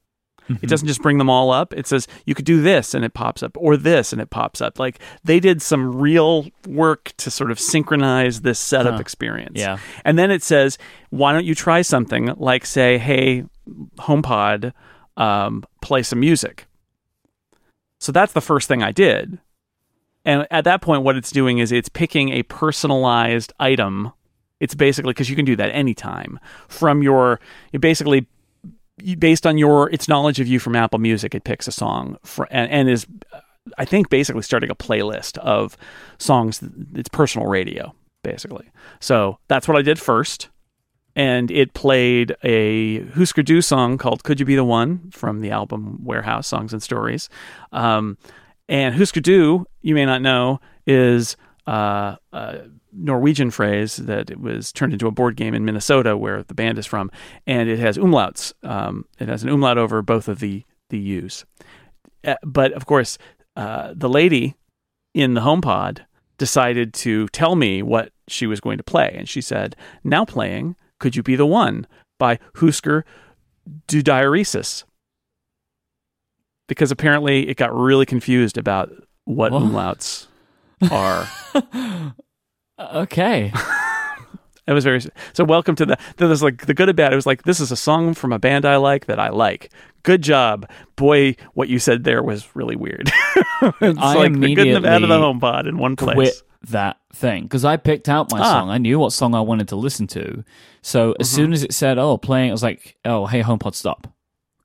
It doesn't just bring them all up. It says you could do this and it pops up, or this and it pops up. Like they did some real work to sort of synchronize this setup Huh. experience. Yeah. And then it says, why don't you try something like, say, hey, HomePod, um, play some music. So that's the first thing I did. And at that point, what it's doing is it's picking a personalized item. It's basically because you can do that anytime from your, it basically based on your its knowledge of you from Apple Music, it picks a song for, and, and is, I think, basically starting a playlist of songs. It's personal radio, basically. So that's what I did first, and it played a Husker Du song called "Could You Be the One" from the album Warehouse Songs and Stories. Um, and Husker Du, you may not know, is uh, a Norwegian phrase that it was turned into a board game in Minnesota, where the band is from, and it has umlauts. Um, it has an umlaut over both of the the U's. Uh, but of course, uh, the lady in the HomePod decided to tell me what she was going to play, and she said, "Now playing, could you be the one?" by Husker Du Diaeresis because apparently it got really confused about what Whoa. umlauts are. Okay. It was very so. Welcome to the. There was like the good and bad. It was like this is a song from a band I like that I like. Good job, boy. What you said there was really weird. it's I like the good and the bad of the immediately HomePod in one place. Quit that thing because I picked out my Ah. song. I knew what song I wanted to listen to. So as soon as it said, "Oh, playing," I was like, "Oh, hey, HomePod, stop."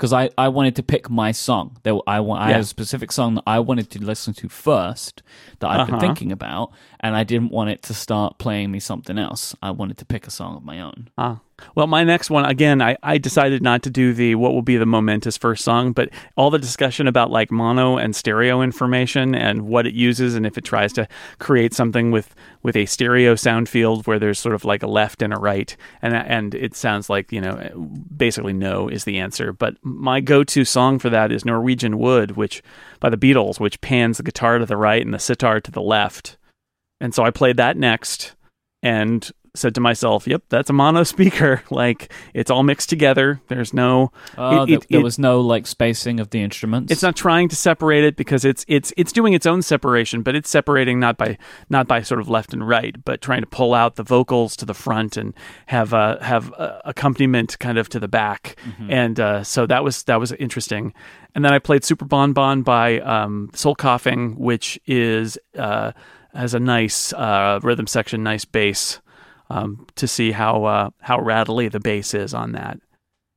Because I, I wanted to pick my song. There, I want I Yeah. had a specific song that I wanted to listen to first that I'd been Uh-huh. thinking about, and I didn't want it to start playing me something else. I wanted to pick a song of my own. Ah. Well, my next one again, I, I decided not to do the what will be the momentous first song, but all the discussion about like mono and stereo information and what it uses and if it tries to create something with with a stereo sound field where there's sort of like a left and a right and and it sounds like, you know, basically no is the answer. But my go-to song for that is Norwegian Wood, which by the Beatles, which pans the guitar to the right and the sitar to the left. And so I played that next and said to myself, "Yep, that's a mono speaker. Like it's all mixed together. There's no. Oh, it- there, it- there was no like spacing of the instruments. It's not trying to separate it because it's it's it's doing its own separation, but it's separating not by not by sort of left and right, but trying to pull out the vocals to the front and have uh, have uh, accompaniment kind of to the back, and uh, so that was that was interesting. And then I played Super Bon Bon by um, Soul Coughing, which is uh, has a nice uh, rhythm section, nice bass. Um, to see how uh, how rattly the bass is on that,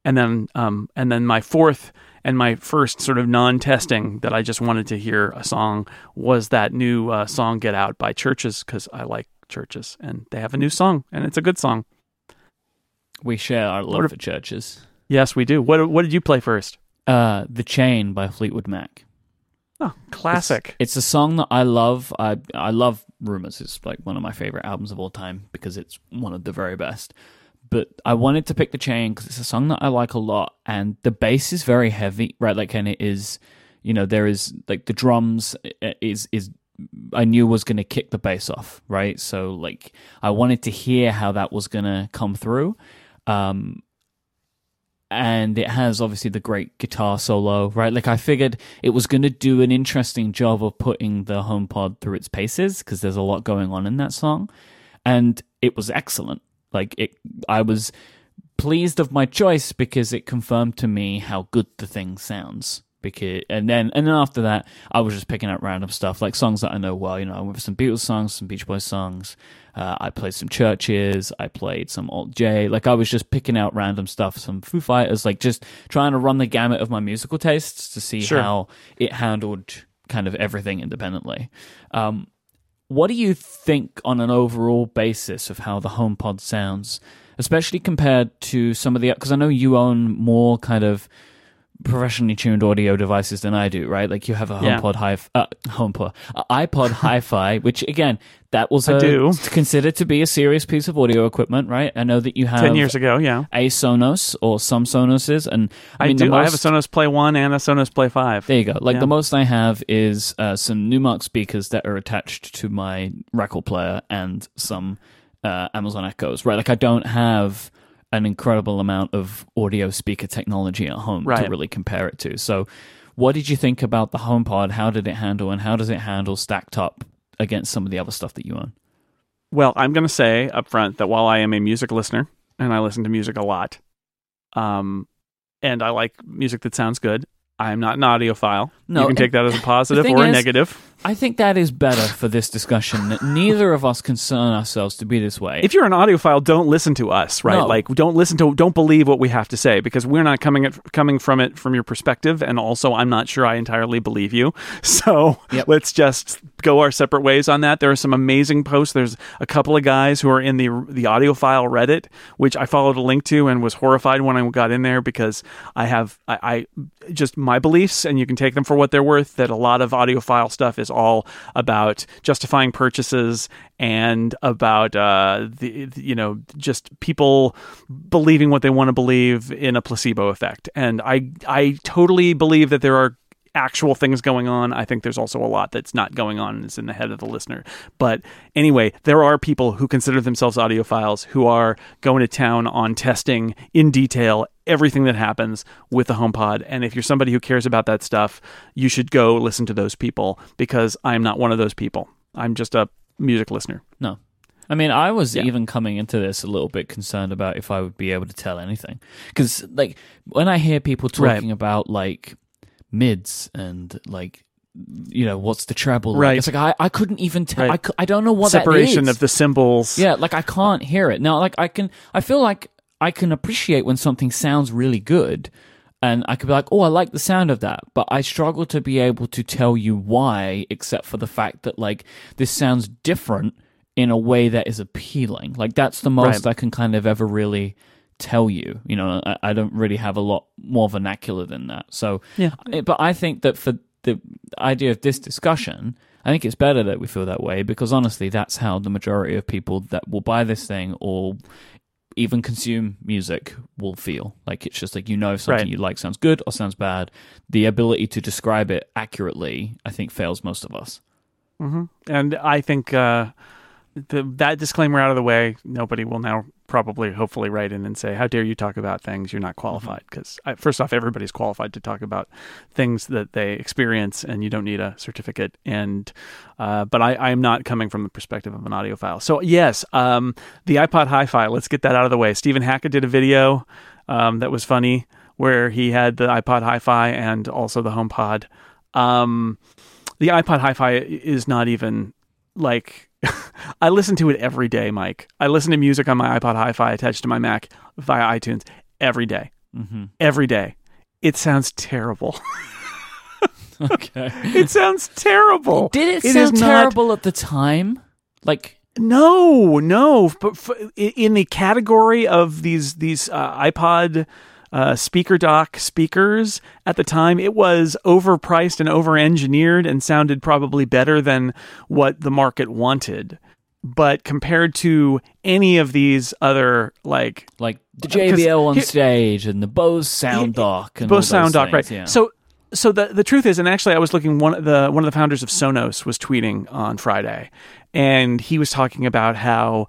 and then um, and then my fourth and my first sort of non-testing that I just wanted to hear a song was that new uh, song "Get Out" by CHVRCHES because I like CHVRCHES and they have a new song and it's a good song. we share our love What for CHVRCHES. Yes, we do. What what did you play first? Uh, the Chain by Fleetwood Mac. Classic. It's a song that I love. I I love Rumours. It's like one of my favorite albums of all time because it's one of the very best. But I wanted to pick the chain because it's a song that I like a lot, and the bass is very heavy, right? Like, and it is, you know, there is like the drums is is I knew was going to kick the bass off, right? So like I wanted to hear how that was going to come through. Um, and it has obviously the great guitar solo, right? Like I figured it was going to do an interesting job of putting the HomePod through its paces because there's a lot going on in that song, and it was excellent. Like it, I was pleased of my choice because it confirmed to me how good the thing sounds. Because and then and then after that, I was just picking out random stuff like songs that I know well. You know, I went for some Beatles songs, some Beach Boys songs. Uh, I played some CHVRCHES. I played some Alt J. Like I was just picking out random stuff, some Foo Fighters. Like just trying to run the gamut of my musical tastes to see Sure. how it handled kind of everything independently. Um, what do you think on an overall basis of how the HomePod sounds, especially compared to some of the? Because I know you own more kind of professionally tuned audio devices than I do, right? Like you have a Yeah. HomePod hi uh, HomePod iPod Hi-Fi, which again, that was a, considered to be a serious piece of audio equipment, right? I know that you have Ten years ago, yeah. a Sonos or some Sonoses, and I I, mean do. most, I have a Sonos Play One and a Sonos Play Five. there you go. Like Yeah. the most I have is uh, some Numark speakers that are attached to my record player and some uh, Amazon Echoes. Right, like I don't have an incredible amount of audio speaker technology at home to really compare it to. So, what did you think about the HomePod? How did it handle, and how does it handle stacked up against some of the other stuff that you own? Well, I'm going to say up front that while I am a music listener and I listen to music a lot, um, and I like music that sounds good, I'm not an audiophile. No, you can take that as a positive or a is- negative. I think that is better for this discussion. that Neither of us concern ourselves to be this way. If you're an audiophile, don't listen to us, right? No. Like, don't listen to, don't believe what we have to say because we're not coming at, coming from it from your perspective, and also I'm not sure I entirely believe you. So Yep. let's just go our separate ways on that. There are some amazing posts. There's a couple of guys who are in the the audiophile Reddit, which I followed a link to and was horrified when I got in there because I have I, I just my beliefs, and you can take them for what they're worth. That a lot of audiophile stuff is all about justifying purchases and about uh, the, the- you know just people believing what they want to believe in a placebo effect. And I I totally believe that there are actual things going on. I think there's also a lot that's not going on and is in the head of the listener. But anyway, there are people who consider themselves audiophiles who are going to town on testing in detail everything that happens with the HomePod. And if you're somebody who cares about that stuff, you should go listen to those people because I'm not one of those people. I'm just a music listener. No. I mean, I was Yeah. even coming into this a little bit concerned about if I would be able to tell anything. Because, like, when I hear people Right. talking about, like, mids and, like, you know, what's the treble? like, Right. it's like, I, I couldn't even tell. Right. I, I don't know what Separation that is. of the symbols. Yeah, like, I can't hear it. Now, like, I can, I feel like I can appreciate when something sounds really good. And I could be like, oh, I like the sound of that. But I struggle to be able to tell you why, except for the fact that, like, this sounds different in a way that is appealing. Like, that's the most Right. I can kind of ever really tell you. You know, I, I don't really have a lot more vernacular than that. So, Yeah. but I think that for the idea of this discussion, I think it's better that we feel that way because honestly, that's how the majority of people that will buy this thing or even consume music will feel. Like it's just like you know if something Right. you like sounds good or sounds bad. The ability to describe it accurately, I think, fails most of us. And I think uh, the, that disclaimer out of the way, nobody will now probably, hopefully, write in and say, "How dare you talk about things you're not qualified?" Because first off, everybody's qualified to talk about things that they experience, and you don't need a certificate. And uh, but I, I am not coming from the perspective of an audiophile. So yes, um, the iPod Hi-Fi. Let's get that out of the way. Stephen Hackett did a video um, that was funny where he had the iPod Hi-Fi and also the HomePod. Um, the iPod Hi-Fi is not even like I listen to it every day, Myke. I listen to music on my iPod Hi-Fi attached to my Mac via iTunes every day. Mm-hmm. Every day. It sounds terrible. Okay. it sounds terrible. Did it? it, is sound not- terrible at the time? Like, No, no. But f- in the category of these these uh, iPod uh, speaker dock speakers at the time, it was overpriced and over-engineered and sounded probably better than what the market wanted. But compared to any of these other like like the 'cause JBL on here- stage and the Bose Sound Dock and Bose Sound Dock, right? Yeah. So, so the the truth is, and actually, I was looking one of the one of the founders of Sonos was tweeting on Friday, and he was talking about how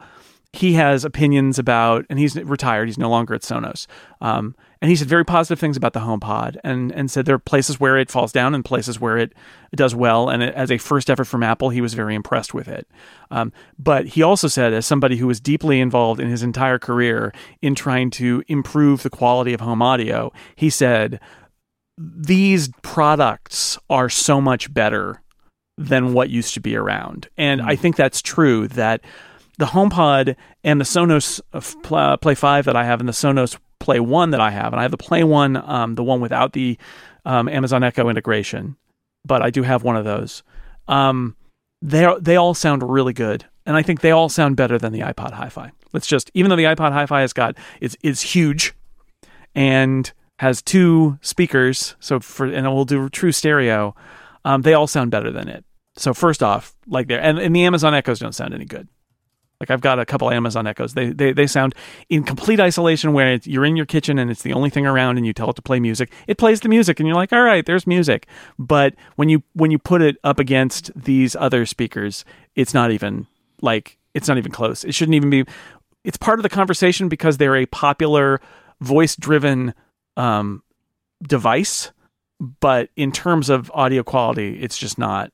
he has opinions about, and he's retired. He's no longer at Sonos. Um, and he said very positive things about the HomePod, and and said there are places where it falls down and places where it does well. And it, as a first effort from Apple, he was very impressed with it. Um, but he also said, as somebody who was deeply involved in his entire career in trying to improve the quality of home audio, he said these products are so much better than what used to be around. And I think that's true that the HomePod and the Sonos uh, Play 5 that I have and the Sonos Play 1 that I have, and I have the Play 1, um, the one without the um, Amazon Echo integration, but I do have one of those. Um, they they all sound really good, and I think they all sound better than the iPod Hi-Fi. Let's just, even though the iPod Hi-Fi has got it's is huge, and has two speakers, so for and it will do true stereo. Um, they all sound better than it. So first off, like there, and, and the Amazon Echoes don't sound any good. Like I've got a couple Amazon Echoes. They they they sound in complete isolation where you're in your kitchen and it's the only thing around, and you tell it to play music. It plays the music, and you're like, all right, there's music. But when you when you put it up against these other speakers, it's not even like it's not even close. It shouldn't even be. It's part of the conversation because they're a popular voice driven um, device, but in terms of audio quality, it's just not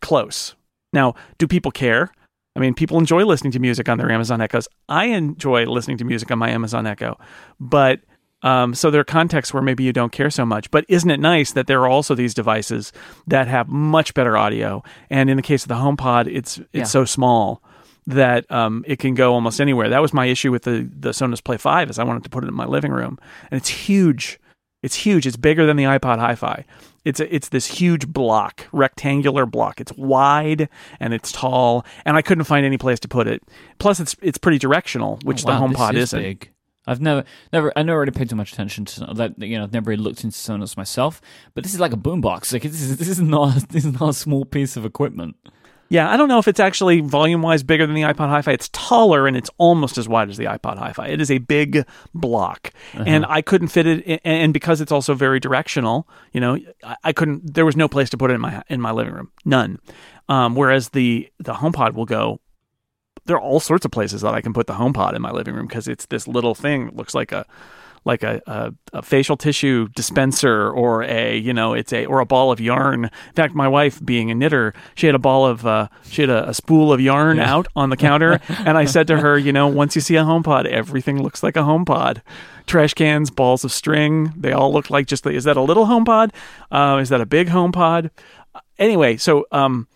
close. Now, do people care? I mean, people enjoy listening to music on their Amazon Echoes. I enjoy listening to music on my Amazon Echo, but um, so there are contexts where maybe you don't care so much. But isn't it nice that there are also these devices that have much better audio? And in the case of the HomePod, it's it's Yeah. so small that um, it can go almost anywhere. That was my issue with the the Sonos Play Five, is I wanted to put it in my living room, and it's huge. It's huge. It's bigger than the iPod Hi-Fi. It's a, it's this huge block, rectangular block. It's wide and it's tall, and I couldn't find any place to put it. Plus, it's it's pretty directional, which Oh, wow, the HomePod is isn't. Big. I've never, never, I never really paid too much attention to that. You know, I've never really looked into Sonos myself. But this is like a boombox. Like this is, this is not, this is not a small piece of equipment. Yeah, I don't know if it's actually volume wise bigger than the iPod Hi Fi. It's taller and it's almost as wide as the iPod Hi Fi. It is a big block. And I couldn't fit it in, and because it's also very directional, you know, I, I couldn't there was no place to put it in my in my living room. None. Um, whereas the the HomePod will go there are all sorts of places that I can put the HomePod in my living room because it's this little thing that looks like a like a, a, a facial tissue dispenser or a you know it's a or a ball of yarn. In fact, my wife being a knitter, she had a ball of uh, she had a, a spool of yarn out on the counter, and I said to her, you know, once you see a HomePod, everything looks like a HomePod. Trash cans, balls of string, they all look like just. The, is that a little HomePod? Uh, is that a big HomePod? Anyway, so um,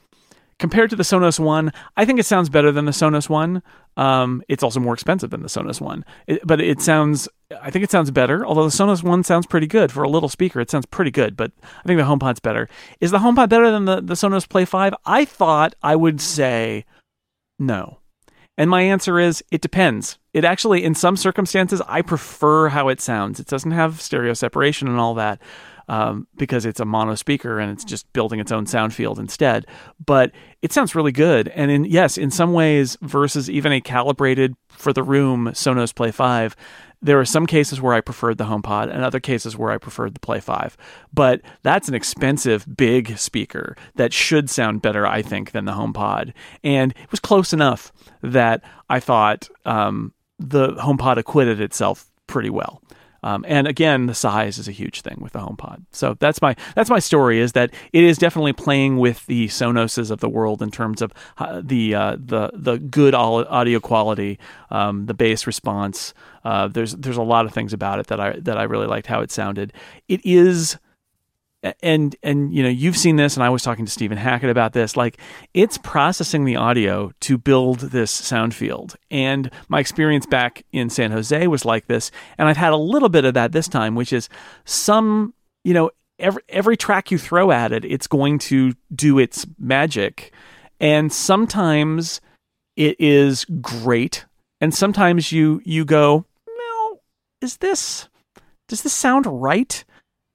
compared to the Sonos One, I think it sounds better than the Sonos One. Um, it's also more expensive than the Sonos One, it, but it sounds. I think it sounds better. Although the Sonos One sounds pretty good for a little speaker, it sounds pretty good. But I think the HomePod's better. Is the HomePod better than the the Sonos Play Five? I thought I would say no, and my answer is it depends. It actually, in some circumstances, I prefer how it sounds. It doesn't have stereo separation and all that. Um, because it's a mono speaker and it's just building its own sound field instead. But it sounds really good. And in yes, in some ways, versus even a calibrated for the room Sonos Play 5, there are some cases where I preferred the HomePod and other cases where I preferred the Play 5. But that's an expensive, big speaker that should sound better, I think, than the HomePod. And it was close enough that I thought um, the HomePod acquitted itself pretty well. Um, and again, the size is a huge thing with the HomePod. So that's my that's my story. Is that it is definitely playing with the Sonoses of the world in terms of uh, the uh, the the good audio quality, um, the bass response. Uh, there's there's a lot of things about it that I that I really liked how it sounded. It is and and you know you've seen this and i was talking to stephen hackett about this like it's processing the audio to build this sound field. And my experience back in san jose was like this and i've had a little bit of that this time which is some you know every every track you throw at it it's going to do its magic. And sometimes it is great and sometimes you you go no is this does this sound right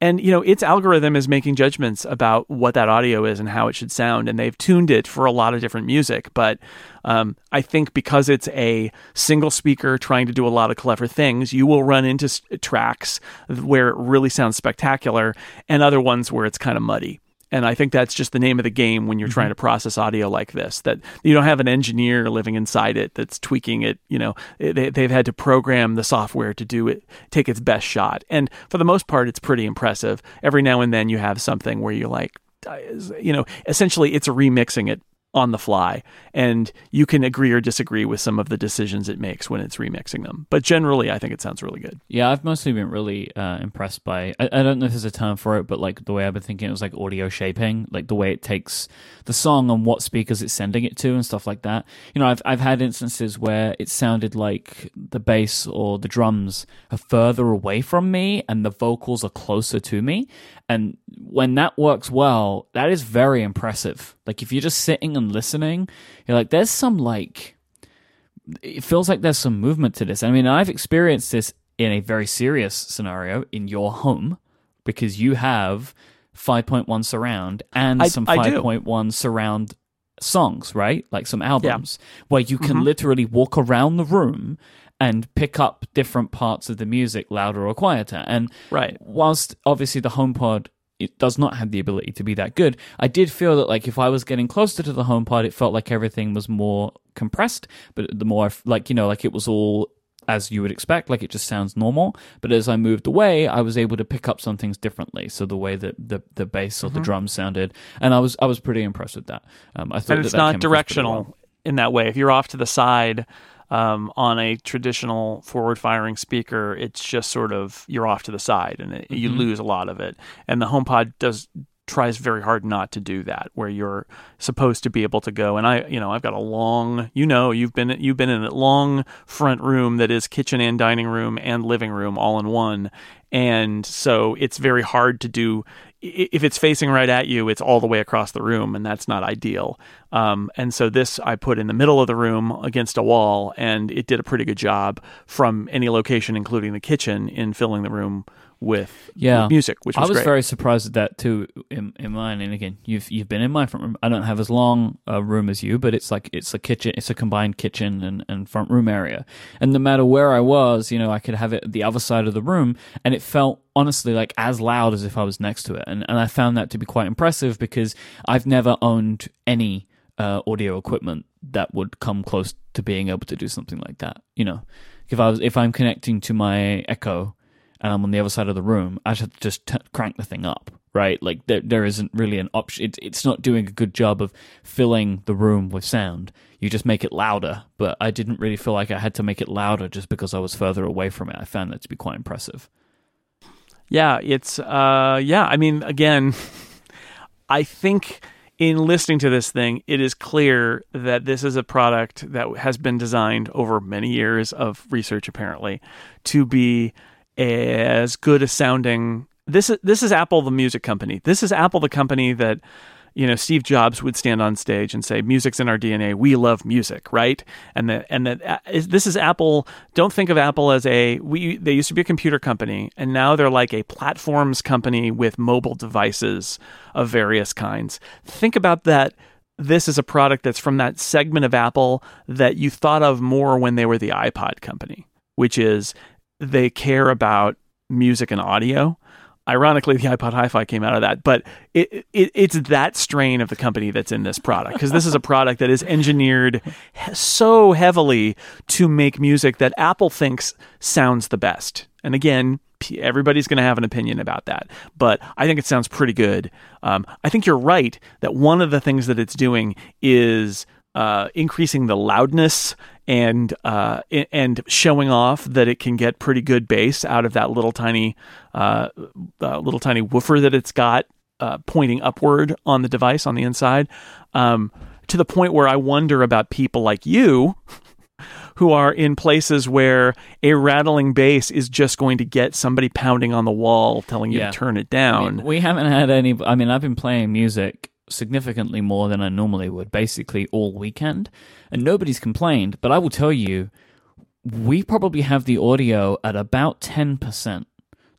and you know its algorithm is making judgments about what that audio is and how it should sound and they've tuned it for a lot of different music. But um, i think because it's a single speaker trying to do a lot of clever things you will run into tracks where it really sounds spectacular and other ones where it's kind of muddy and I think that's just the name of the game when you're mm-hmm. trying to process audio like this. That you don't have an engineer living inside it that's tweaking it. You know, they, they've had to program the software to do it, take its best shot. And for the most part, it's pretty impressive. Every now and then you have something where you're like, you know, essentially it's remixing it on the fly. And you can agree or disagree with some of the decisions it makes when it's remixing them. But generally i think it sounds really good. Yeah i've mostly been really uh, impressed by I, I, don't know if there's a term for it but like the way i've been thinking it was like audio shaping like the way it takes the song and what speakers it's sending it to and stuff like that. You know i've, I've had instances where it sounded like the bass or the drums are further away from me and the vocals are closer to me and when that works well, that is very impressive. Like if you're just sitting and listening, you're like, there's some like, it feels like there's some movement to this. I mean, I've experienced this in a very serious scenario in your home because you have 5.1 surround and I, some 5.1 surround songs, right? Like some albums yeah. where you can mm-hmm. literally walk around the room and pick up different parts of the music louder or quieter. And right. whilst obviously the HomePod it does not have the ability to be that good. I did feel that like if I was getting closer to the HomePod, it felt like everything was more compressed. But the more like you know, like it was all as you would expect, like it just sounds normal. But as I moved away, I was able to pick up some things differently. So the way that the the bass or mm-hmm. the drums sounded, and I was I was pretty impressed with that. Um, I thought and it's that not directional well. in that way. If you're off to the side um, on a traditional forward firing speaker, it's just sort of you're off to the side and it, mm-hmm. you lose a lot of it. And the HomePod does tries very hard not to do that where you're supposed to be able to go and I you know I've got a long you know you've been you've been in a long front room that is kitchen and dining room and living room all in one and so it's very hard to do if it's facing right at you, it's all the way across the room, and that's not ideal. Um, and so this I put in the middle of the room against a wall, and it did a pretty good job from any location, including the kitchen, in filling the room with, yeah. Music, which was I was great. very surprised at that too in, in mine. And again, you've you've been in my front room. I don't have as long a room as you, but it's like it's a kitchen, it's a combined kitchen and, and front room area. And no matter where I was, you know, I could have it the other side of the room, and it felt honestly like as loud as if I was next to it. And and I found that to be quite impressive because I've never owned any uh, audio equipment that would come close to being able to do something like that. You know, if I was if I'm connecting to my Echo and I'm on the other side of the room, I just have to just t- crank the thing up, right? Like there, there isn't really an option. It, it's not doing a good job of filling the room with sound. You just make it louder, but I didn't really feel like I had to make it louder just because I was further away from it. I found that to be quite impressive. Yeah, it's uh, yeah. I mean, again, I think in listening to this thing, it is clear that this is a product that has been designed over many years of research, apparently, to be as good a sounding. This is this is Apple, the music company. This is Apple, the company that you know Steve Jobs would stand on stage and say music's in our DNA we love music right? And that and that uh, is- this is Apple. Don't think of Apple as a we they used to be a computer company and now they're like a platforms company with mobile devices of various kinds. Think about that. This is a product that's from that segment of Apple that you thought of more when they were the iPod company which is they care about music and audio. Ironically the ipod hi-fi came out of that but it, it it's that strain of the company that's in this product because this is a product that is engineered so heavily to make music that apple thinks sounds the best. And again everybody's going to have an opinion about that but i think it sounds pretty good. Um, i think you're right that one of the things that it's doing is uh, increasing the loudness and uh, and showing off that it can get pretty good bass out of that little tiny uh, uh, little tiny woofer that it's got uh, pointing upward on the device on the inside, um, to the point where I wonder about people like you. Who are in places where a rattling bass is just going to get somebody pounding on the wall telling you Yeah. to turn it I down? mean, we haven't had any. I mean, I've been playing music significantly more than I normally would, basically all weekend, and nobody's complained. But I will tell you, we probably have the audio at about ten percent.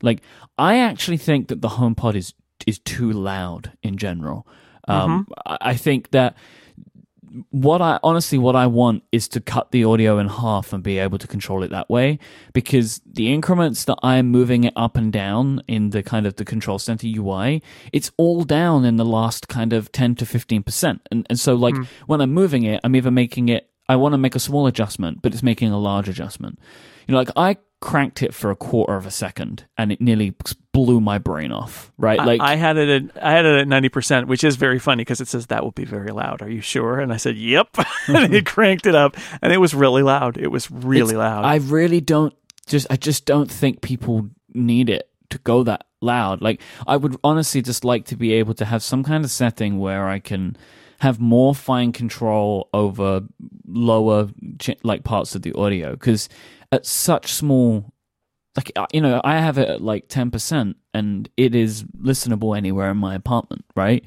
Like, I actually think that the HomePod is is too loud in general. Um, I I think that what I honestly what I want is to cut the audio in half and be able to control it that way because the increments that I'm moving it up and down in the kind of the control center UI it's all down in the last kind of 10 to 15% and and so like hmm. when I'm moving it I'm either making it I want to make a small adjustment but it's making a large adjustment. You know like I cranked it for a quarter of a second and it nearly blew my brain off right like I had it at I had it at ninety percent, which is very funny because it says that will be very loud. Are you sure? And I said, "Yep." and it cranked it up, and it was really loud. It was really loud. I really don't just I just don't think people need it to go that loud. Like I would honestly just like to be able to have some kind of setting where I can have more fine control over lower like parts of the audio because at such small like you know I have it at like 10% and it is listenable anywhere in my apartment, right?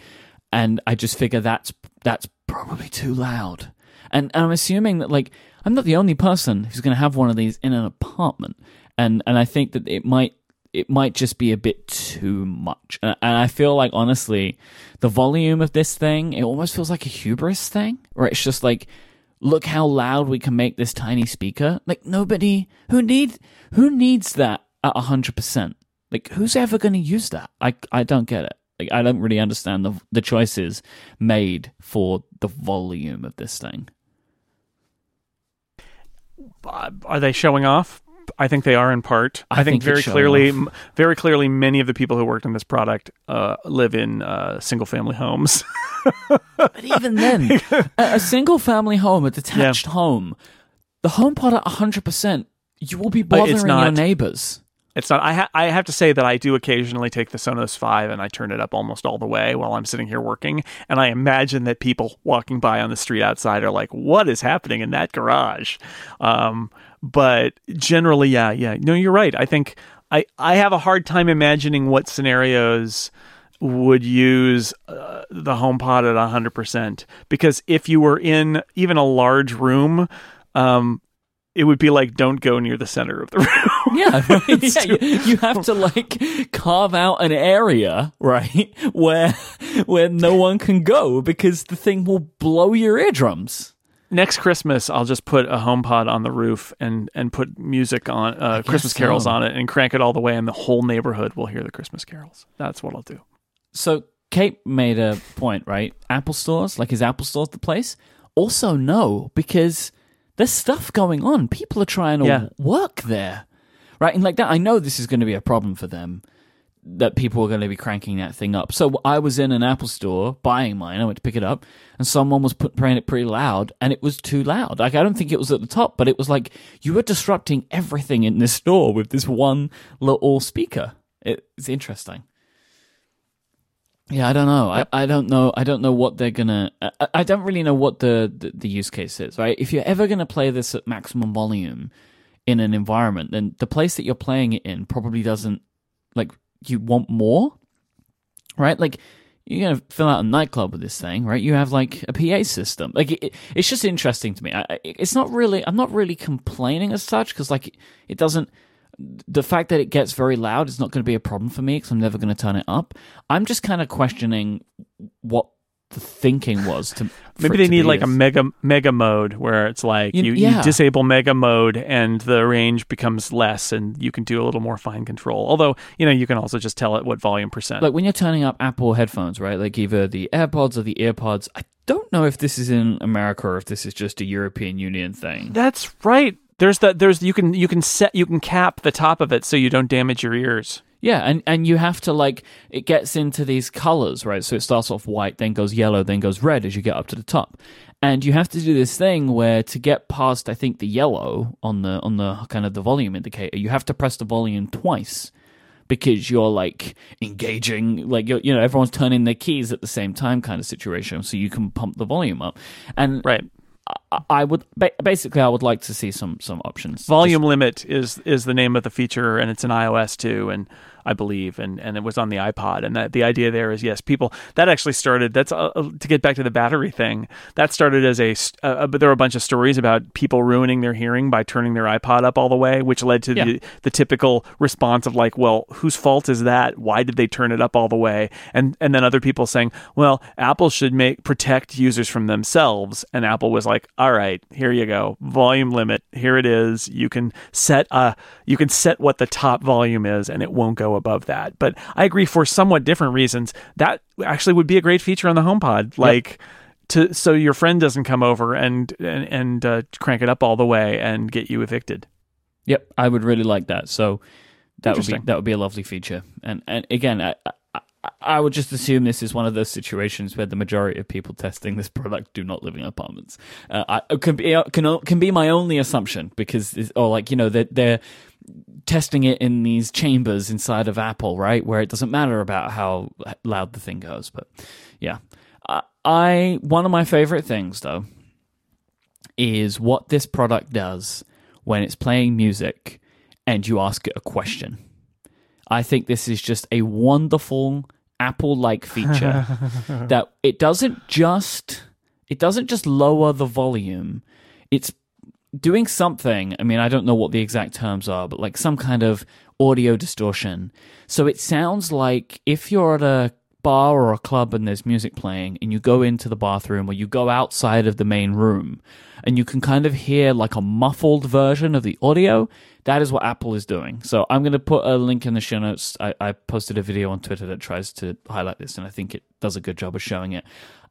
And I just figure that's that's probably too loud. And, and I'm assuming that like I'm not the only person who's going to have one of these in an apartment, and and I think that it might it might just be a bit too much. And, I feel like honestly, the volume of this thing it almost feels like a hubris thing, where it's just like. Look how loud we can make this tiny speaker. Like nobody who need who needs that at hundred percent. Like who's ever going to use that? I I don't get it. Like I don't really understand the the choices made for the volume of this thing. Are they showing off? I think they are in part. I I, think, think very clearly, m- very clearly, many of the people who worked on this product uh, live in uh, single-family homes. But even then, a, a single family home, a detached home, the HomePod at 100%, you will be bothering your neighbors. It's not. I ha- I have to say that I do occasionally take the Sonos Five and I turn it up almost all the way while I'm sitting here working, and I imagine that people walking by on the street outside are like, "What is happening in that garage?" Um, but generally, yeah, yeah. No, you're right. I think I I have a hard time imagining what scenarios would use uh, the HomePod at 100% because if you were in even a large room, um, it would be like don't go near the center of the room. Yeah, right? yeah you, you have to like carve out an area, right, where where no one can go because the thing will blow your eardrums. Next Christmas, I'll just put a HomePod on the roof and and put music on uh, Christmas so. carols on it and crank it all the way, and the whole neighborhood will hear the Christmas carols. That's what I'll do. So Kate made a point, right? Apple stores, like is Apple stores the place? Also, no, because there's stuff going on. People are trying to Yeah. work there, right? And like that, I know this is going to be a problem for them. That people were going to be cranking that thing up. So I was in an Apple store buying mine. I went to pick it up, and someone was put, playing it pretty loud, and it was too loud. Like I don't think it was at the top, but it was like you were disrupting everything in this store with this one little speaker. It's interesting. Yeah, I don't know. I, I don't know. I don't know what they're gonna. I, I don't really know what the, the the use case is. Right? If you're ever gonna play this at maximum volume in an environment, then the place that you're playing it in probably doesn't like you want more. Right? Like you're gonna fill out a nightclub with this thing, right? You have like a PA system. Like it, it's just interesting to me. I, it's not really. I'm not really complaining as such because like it doesn't. The fact that it gets very loud is not going to be a problem for me because I'm never going to turn it up. I'm just kind of questioning what the thinking was to maybe they need like a mega mega mode where it's like you, you, yeah. you, disable mega mode and the range becomes less and you can do a little more fine control. Although you know you can also just tell it what volume percent. Like when you're turning up apple headphones right like either the airpods or the earpods i don't know if this is in america or if this is just a european union thing. That's right. There's that there's you can you can set you can cap the top of it so you don't damage your ears yeah, and, and you have to like it gets into these colors, right? So it starts off white, then goes yellow, then goes red as you get up to the top. And you have to do this thing where to get past I think the yellow on the on the kind of the volume indicator, you have to press the volume twice because you're like engaging like you know everyone's turning their keys at the same time kind of situation so you can pump the volume up and right I would basically I would like to see some some options. Volume Just, limit is is the name of the feature, and it's in iOS too. And I believe, and, and it was on the iPod. And that the idea there is yes, people that actually started. That's uh, uh to get back to the battery thing. That started as a, uh, uh, but there were a bunch of stories about people ruining their hearing by turning their iPod up all the way, which led to yeah. the the typical response of like, well, whose fault is that? Why did they turn it up all the way? And and then other people saying, well, Apple should make protect users from themselves. And Apple was like, all right, here you go, volume limit. Here it is. You can set a you can set what the top volume is, and it won't go above that. But I agree for somewhat different reasons. That actually would be a great feature on the HomePod. Like. Yep. To, so your friend doesn't come over and and, and uh, crank it up all the way and get you evicted. Yep, I would really like that. So that would be that would be a lovely feature. And and again, I, I, I would just assume this is one of those situations where the majority of people testing this product do not live in apartments. Uh, I, can be can can be my only assumption because or like you know they're, they're testing it in these chambers inside of Apple, right? Where it doesn't matter about how loud the thing goes. But yeah, I one of my favorite things though is what this product does when it's playing music and you ask it a question. I think this is just a wonderful Apple-like feature that it doesn't just it doesn't just lower the volume. It's doing something. I mean, I don't know what the exact terms are, but like some kind of audio distortion. So it sounds like if you're at a bar or a club and there's music playing and you go into the bathroom or you go outside of the main room and you can kind of hear like a muffled version of the audio, that is what Apple is doing. So I'm going to put a link in the show notes. I, I posted a video on Twitter that tries to highlight this and I think it does a good job of showing it.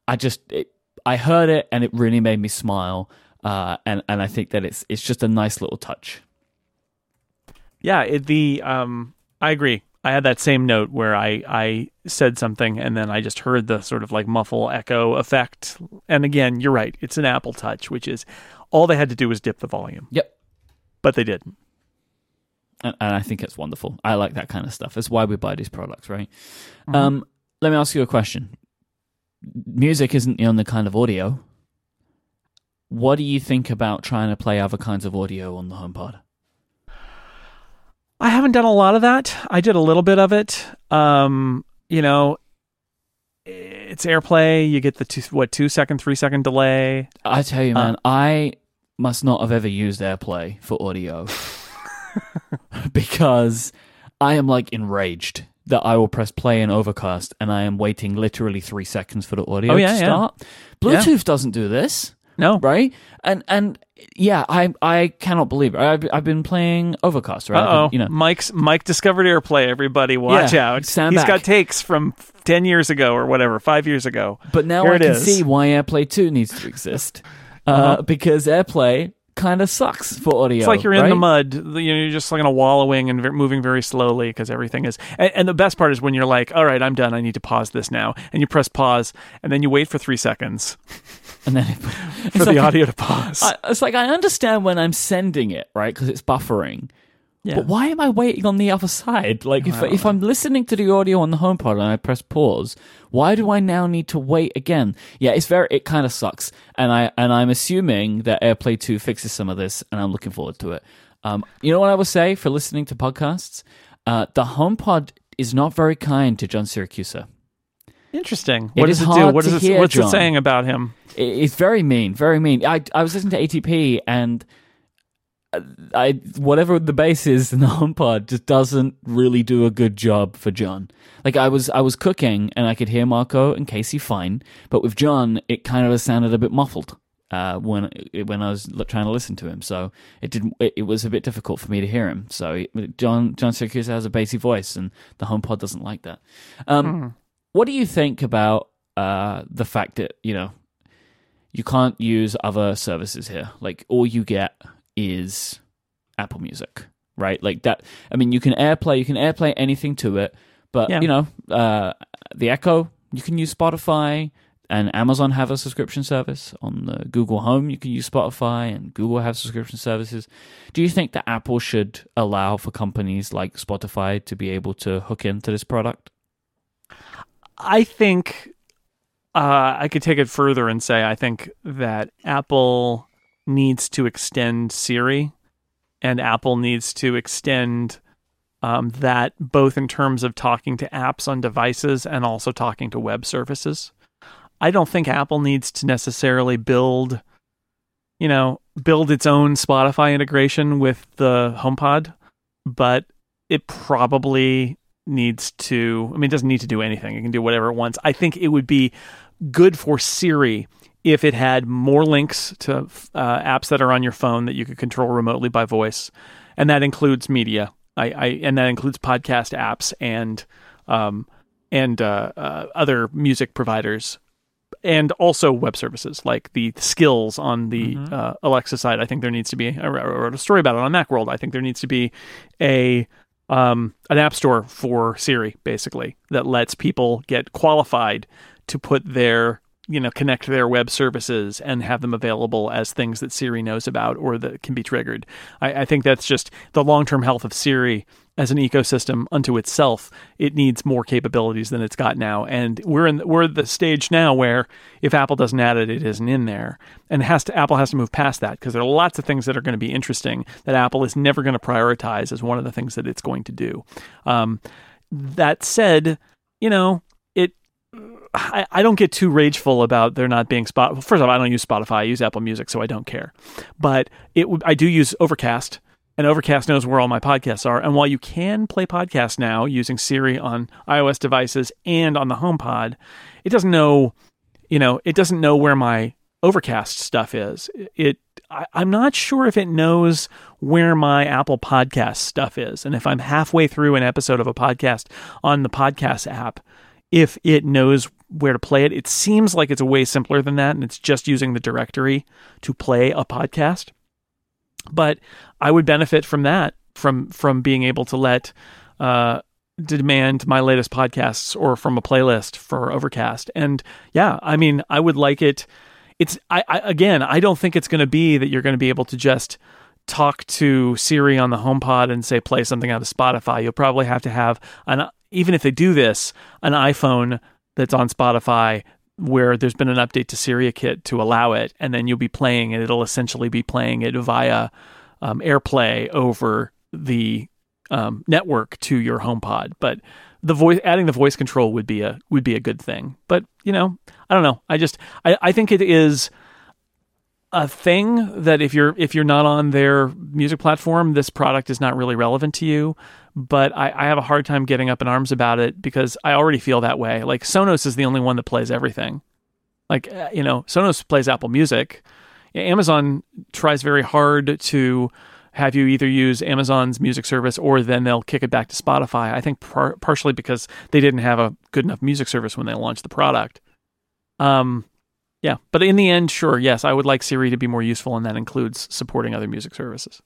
I just, it, I heard it and it really made me smile uh, and and I think that it's it's just a nice little touch. Yeah, it, the um, I agree. I had that same note where I I said something and then I just heard the sort of like muffle echo effect. And again, you're right. It's an Apple Touch, which is all they had to do was dip the volume. Yep. But they didn't. And, and I think it's wonderful. I like that kind of stuff. That's why we buy these products, right? Mm-hmm. Um, let me ask you a question. Music isn't the only kind of audio what do you think about trying to play other kinds of audio on the HomePod? I haven't done a lot of that. I did a little bit of it. Um, you know, it's AirPlay. You get the two, what two second, three second delay. I tell you, man, uh, I must not have ever used AirPlay for audio because I am like enraged that I will press play in Overcast and I am waiting literally three seconds for the audio oh, yeah, to start. Yeah. Bluetooth yeah. doesn't do this. No, right? And and yeah, I I cannot believe it. I've, I've been playing Overcast, right? Oh, you know, Mike's Mike discovered AirPlay. Everybody, watch yeah, out! Stand He's back. got takes from ten years ago or whatever, five years ago. But now Here I can is. see why AirPlay Two needs to exist. Uh, uh-huh. because AirPlay kind of sucks for audio. It's like you're right? in the mud. You're just like in a wallowing and moving very slowly because everything is. And, and, the best part is when you're like, "All right, I'm done. I need to pause this now," and you press pause, and then you wait for three seconds, and then it, for the like, audio to pause. I, it's like I understand when I'm sending it right because it's buffering. Yeah. But why am I waiting on the other side? Like, if if I'm listening to the audio on the HomePod and I press pause, why do I now need to wait again? Yeah, it's very. It kind of sucks, and I and I'm assuming that AirPlay Two fixes some of this, and I'm looking forward to it. Um, you know what I would say for listening to podcasts? Uh, the HomePod is not very kind to John Siracusa. Interesting. It does it do? What is it, hear, what's John. it saying about him? It- It's very mean, very mean. I I was listening to ATP and uh, I whatever the bass is in the HomePod just doesn't really do a good job for John. Like I was I was cooking and I could hear Marco and Casey fine, but with John it kind of sounded a bit muffled. Uh, when when I was trying to listen to him, so it didn't. It, it was a bit difficult for me to hear him. So John John Siracusa has a bassy voice, and the HomePod doesn't like that. Um, What do you think about uh, the fact that you know you can't use other services here. Like all you get is Apple Music, right? Like that. I mean, you can AirPlay, you can AirPlay anything to it, but Yeah. you know, uh, the Echo, you can use Spotify, and Amazon have a subscription service on the Google Home. You can use Spotify, and Google have subscription services. Do you think that Apple should allow for companies like Spotify to be able to hook into this product? I think uh, I could take it further and say I think that Apple needs to extend Siri, and Apple needs to extend um, that both in terms of talking to apps on devices and also talking to web services. I don't think Apple needs to necessarily build, you know, build its own Spotify integration with the HomePod, but it probably needs to I mean it doesn't need to do anything. It can do whatever it wants. I think it would be good for Siri if it had more links to uh, apps that are on your phone that you could control remotely by voice, and that includes media. I, I and that includes podcast apps and um, and uh, uh, other music providers, and also web services like the skills on the uh, Alexa side. I think there needs to be. I wrote a story about it on MacWorld. I think there needs to be a um, an app store for Siri, basically, that lets people get qualified to put their, you know, connect their web services and have them available as things that Siri knows about or that can be triggered. I, I think that's just the long term health of Siri as an ecosystem unto itself. It needs more capabilities than it's got now, and we're in we're at the stage now where if Apple doesn't add it, it isn't in there, and has to Apple has to move past that because there are lots of things that are going to be interesting that Apple is never going to prioritize as one of the things that it's going to do. Um, that said, you know, I, I don't get too rageful about there not being spot. Well, first of all, I don't use Spotify. I use Apple Music, so I don't care. But it I do use Overcast, and Overcast knows where all my podcasts are. And while you can play podcasts now using Siri on iOS devices and on the HomePod, it doesn't know, you know, it doesn't know where my Overcast stuff is. It I, I'm not sure if it knows where my Apple Podcast stuff is, and if I'm halfway through an episode of a podcast on the podcast app, if it knows where to play it. It seems like it's way simpler than that, and it's just using the directory to play a podcast. But I would benefit from that, from from being able to let uh, demand my latest podcasts or from a playlist for Overcast. And yeah, I mean, I would like it. It's I, I again, I don't think it's going to be that you're going to be able to just talk to Siri on the HomePod and say play something out of Spotify. You'll probably have to have an even if they do this, an iPhone that's on Spotify where there's been an update to SiriKit to allow it, and then you'll be playing it. It'll essentially be playing it via um, AirPlay over the um, network to your HomePod. But the voice adding the voice control would be a would be a good thing. But you know, I don't know. I just I, I think it is a thing that if you're if you're not on their music platform, this product is not really relevant to you. But I, I have a hard time getting up in arms about it because I already feel that way. Like Sonos is the only one that plays everything. Like uh, you know, Sonos plays Apple Music. Amazon tries very hard to have you either use Amazon's music service or then they'll kick it back to Spotify. I think par- partially because they didn't have a good enough music service when they launched the product. Um, yeah, but in the end, sure, yes, I would like Siri to be more useful, and that includes supporting other music services.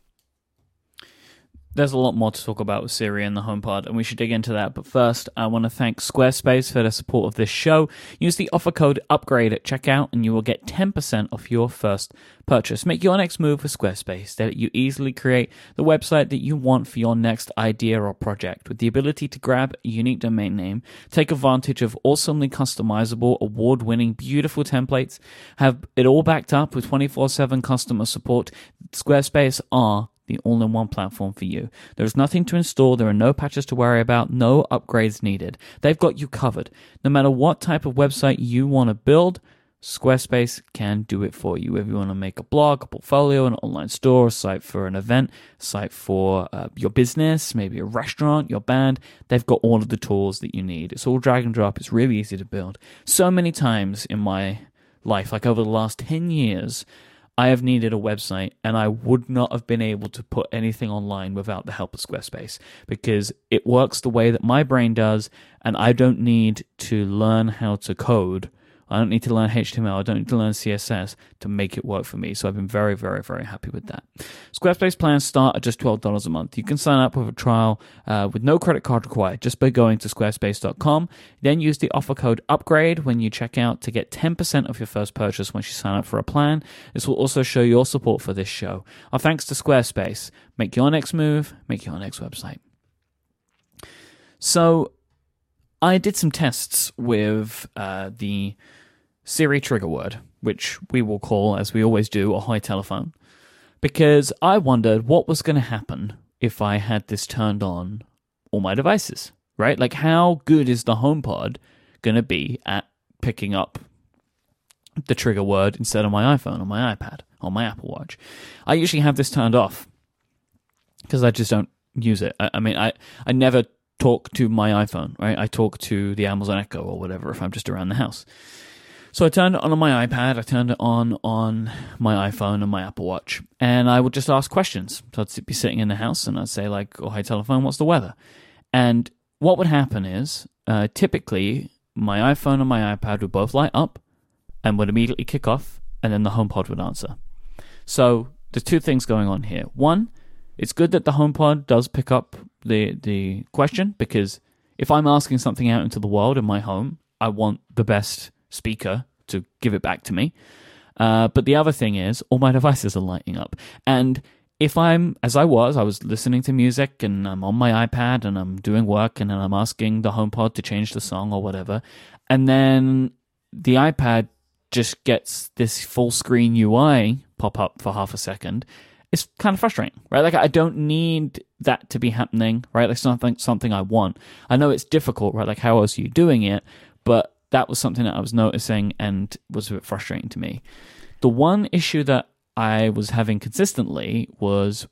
There's a lot more to talk about with Siri and the HomePod, and we should dig into that. But first, I want to thank Squarespace for their support of this show. Use the offer code UPGRADE at checkout, and you will get 10% off your first purchase. Make your next move with Squarespace. They let you easily create the website that you want for your next idea or project with the ability to grab a unique domain name, take advantage of awesomely customizable, award winning, beautiful templates, have it all backed up with 24 7 customer support. Squarespace are the all in one platform for you. There's nothing to install, there are no patches to worry about, no upgrades needed. They've got you covered. No matter what type of website you want to build, Squarespace can do it for you. If you want to make a blog, a portfolio, an online store, a site for an event, a site for uh, your business, maybe a restaurant, your band, they've got all of the tools that you need. It's all drag and drop. It's really easy to build. So many times in my life, like over the last 10 years, I have needed a website and I would not have been able to put anything online without the help of Squarespace because it works the way that my brain does and I don't need to learn how to code I don't need to learn HTML. I don't need to learn CSS to make it work for me. So I've been very, very, very happy with that. Squarespace plans start at just $12 a month. You can sign up with a trial uh, with no credit card required just by going to squarespace.com. Then use the offer code UPGRADE when you check out to get 10% of your first purchase once you sign up for a plan. This will also show your support for this show. Our thanks to Squarespace. Make your next move, make your next website. So, I did some tests with uh, the Siri trigger word, which we will call, as we always do, ahoy telephone, because I wondered what was going to happen if I had this turned on all my devices, right? Like, how good is the HomePod going to be at picking up the trigger word instead of my iPhone or my iPad or my Apple Watch? I usually have this turned off because I just don't use it. I, I mean, I, I never talk to my iPhone, right? I talk to the Amazon Echo or whatever if I'm just around the house. So I turned it on on my iPad, I turned it on on my iPhone and my Apple Watch, and I would just ask questions. So I'd be sitting in the house and I'd say like, "Oh, hi telephone, what's the weather?" And what would happen is, uh, typically, my iPhone and my iPad would both light up and would immediately kick off, and then the HomePod would answer. So there's two things going on here. One, it's good that the HomePod does pick up the the question because if I'm asking something out into the world in my home, I want the best speaker to give it back to me. Uh, but the other thing is, all my devices are lighting up. And if I'm, as I was, I was listening to music and I'm on my iPad and I'm doing work and I'm asking the HomePod to change the song or whatever. And then the iPad just gets this full screen UI pop up for half a second. It's kind of frustrating, right? Like I don't need that to be happening, right? Like something something I want. I know it's difficult, right? Like how else are you doing it? But that was something that I was noticing and was a bit frustrating to me. The one issue that I was having consistently was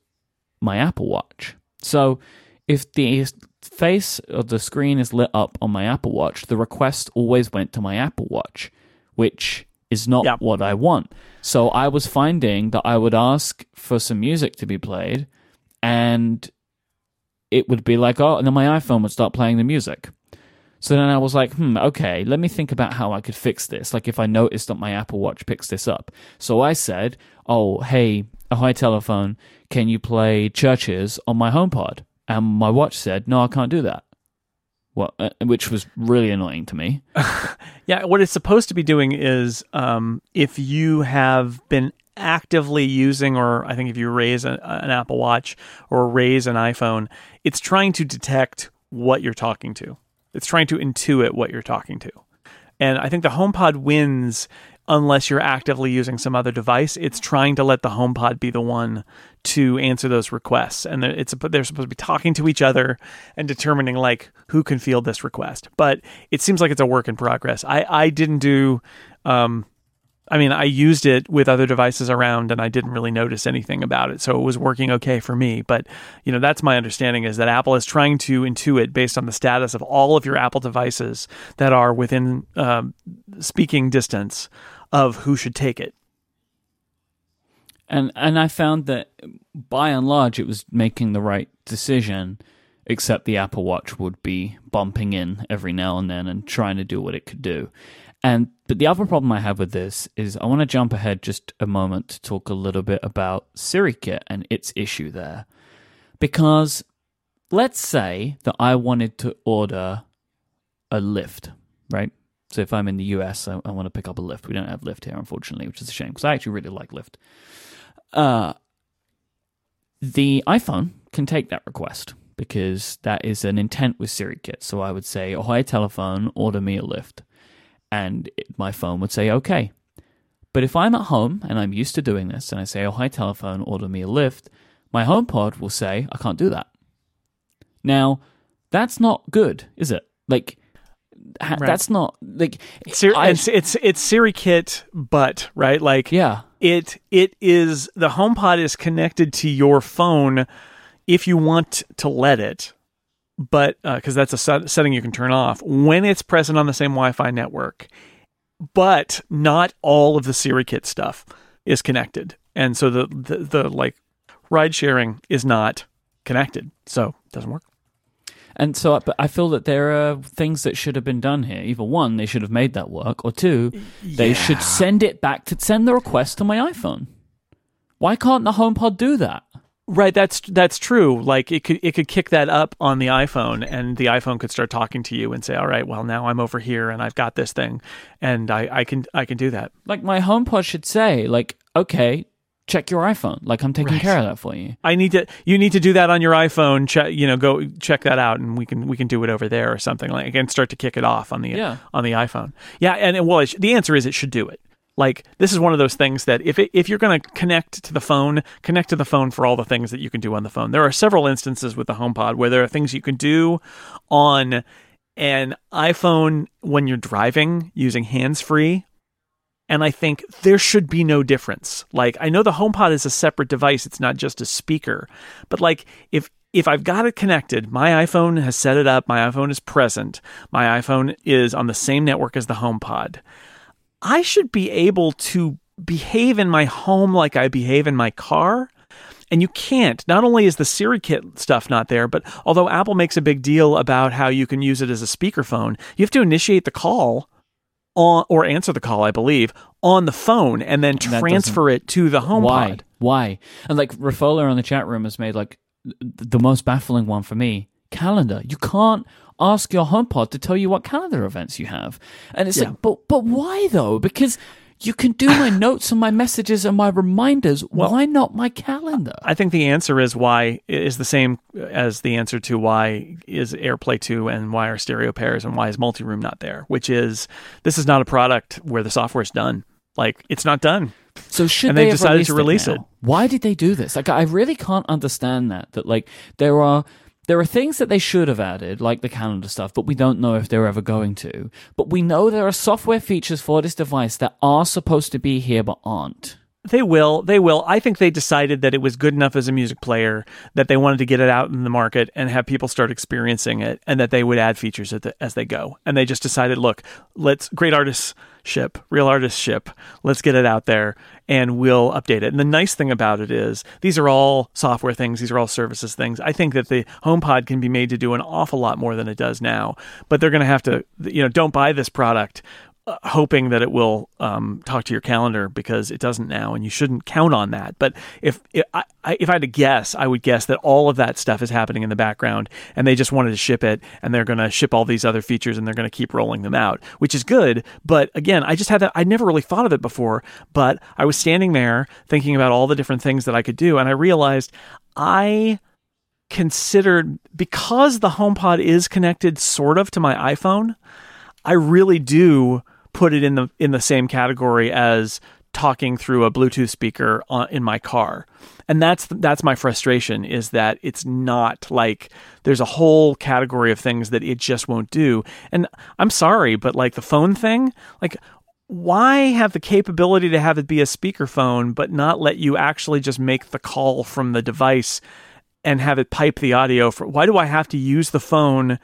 my Apple Watch. So if the face of the screen is lit up on my Apple Watch, the request always went to my Apple Watch, which is not yep. what I want. So I was finding that I would ask for some music to be played and it would be like, oh, and then my iPhone would start playing the music. So then I was like, hmm, okay, let me think about how I could fix this. Like if I noticed that my Apple Watch picks this up. So I said, oh, hey, ahoy telephone, can you play CHVRCHES on my HomePod? And my watch said, no, I can't do that. Well, uh, which was really annoying to me. yeah, what it's supposed to be doing is um, if you have been actively using, or I think if you raise a, an Apple Watch or raise an iPhone, it's trying to detect what you're talking to. It's trying to intuit what you're talking to. And I think the HomePod wins unless you're actively using some other device. It's trying to let the HomePod be the one to answer those requests, and it's they're supposed to be talking to each other and determining like who can field this request. But it seems like it's a work in progress. I I didn't do um, I mean, I used it with other devices around and I didn't really notice anything about it. So it was working okay for me. But, you know, that's my understanding is that Apple is trying to intuit based on the status of all of your Apple devices that are within um, speaking distance of who should take it. And and I found that by and large it was making the right decision, except the Apple Watch would be bumping in every now and then and trying to do what it could do. And but the other problem I have with this is I want to jump ahead just a moment to talk a little bit about SiriKit and its issue there. Because let's say that I wanted to order a Lyft, right? So if I'm in the US, I, I want to pick up a Lyft. We don't have Lyft here, unfortunately, which is a shame because I actually really like Lyft. Uh, the iPhone can take that request because that is an intent with SiriKit. So I would say, oh, hi, telephone, order me a Lyft and it, my phone would say, okay. But if I'm at home and I'm used to doing this and I say, oh, hi, telephone, order me a Lyft, my HomePod will say, I can't do that. Now, that's not good, is it? Like, ha- Right. that's not like Siri, I- it's, it's it's Siri Kit, but right, like yeah, it it is the HomePod is connected to your phone if you want to let it, but uh, because that's a set, setting you can turn off when it's present on the same Wi-Fi network. But not all of the Siri Kit stuff is connected, and so the the, the like ride sharing is not connected, so it doesn't work. And so, I- but I feel that there are things that should have been done here. Either one, they should have made that work, or two, they should send it back to send the request to my iPhone. Why can't the HomePod do that? Right, that's that's true. Like it could it could kick that up on the iPhone, and the iPhone could start talking to you and say, "All right, well now I'm over here and I've got this thing, and I, I can I can do that." Like my HomePod should say, like, okay, check your iPhone. Like I'm taking Right. care of that for you. I need to you need to do that on your iPhone. Check you know go check that out, and we can we can do it over there or something like and start to kick it off on the Yeah. on the iPhone. Yeah, and well, it sh- the answer is it should do it. Like this is one of those things that if it, if you're going to connect to the phone, connect to the phone for all the things that you can do on the phone. There are several instances with the HomePod where there are things you can do on an iPhone when you're driving using hands free. And I think there should be no difference. Like I know the HomePod is a separate device; it's not just a speaker. But like if if I've got it connected, my iPhone has set it up, my iPhone is present, my iPhone is on the same network as the HomePod. I should be able to behave in my home like I behave in my car. And you can't. Not only is the Siri kit stuff not there, but although Apple makes a big deal about how you can use it as a speakerphone, you have to initiate the call on or answer the call, I believe, on the phone and then transfer it to the HomePod. Why? Why? And like Rafola on the chat room has made like th- the most baffling one for me. Calendar. You can't ask your HomePod to tell you what calendar events you have. And it's Yeah. like, but but why though? Because you can do my notes and my messages and my reminders. why not my calendar? I think the answer is why is the same as the answer to why is AirPlay 2 and why are stereo pairs and why is multi-room not there, which is this is not a product where the software is done. Like it's not done. So should And they they've have decided to release now? Why did they do this? Like I really can't understand that. That like there are there are things that they should have added, like the calendar stuff, but we don't know if they're ever going to. But we know there are software features for this device that are supposed to be here but aren't. They will. They will. I think they decided that it was good enough as a music player that they wanted to get it out in the market and have people start experiencing it, and that they would add features as they go. And they just decided, look, let's great artists ship, real artist ship. Let's get it out there, and we'll update it. And the nice thing about it is these are all software things. These are all services things. I think that the HomePod can be made to do an awful lot more than it does now. But they're going to have to, you know, don't buy this product hoping that it will um, talk to your calendar because it doesn't now, and you shouldn't count on that. But if if I, if I had to guess, I would guess that all of that stuff is happening in the background, and they just wanted to ship it, and they're going to ship all these other features, and they're going to keep rolling them out, which is good. But again, I just had that. I never really thought of it before, but I was standing there thinking about all the different things that I could do, and I realized I considered because the HomePod is connected sort of to my iPhone. I really do put it in the in the same category as talking through a Bluetooth speaker on, in my car. And that's that's my frustration is that it's not like there's a whole category of things that it just won't do. And I'm sorry, but like the phone thing, like why have the capability to have it be a speakerphone but not let you actually just make the call from the device and have it pipe the audio for why do I have to use the phone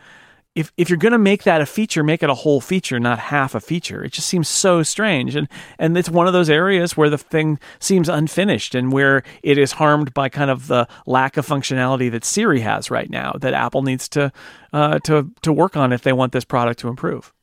if if you're going to make that a feature make it a whole feature not half a feature it just seems so strange and and it's one of those areas where the thing seems unfinished and where it is harmed by kind of the lack of functionality that Siri has right now that Apple needs to uh, to to work on if they want this product to improve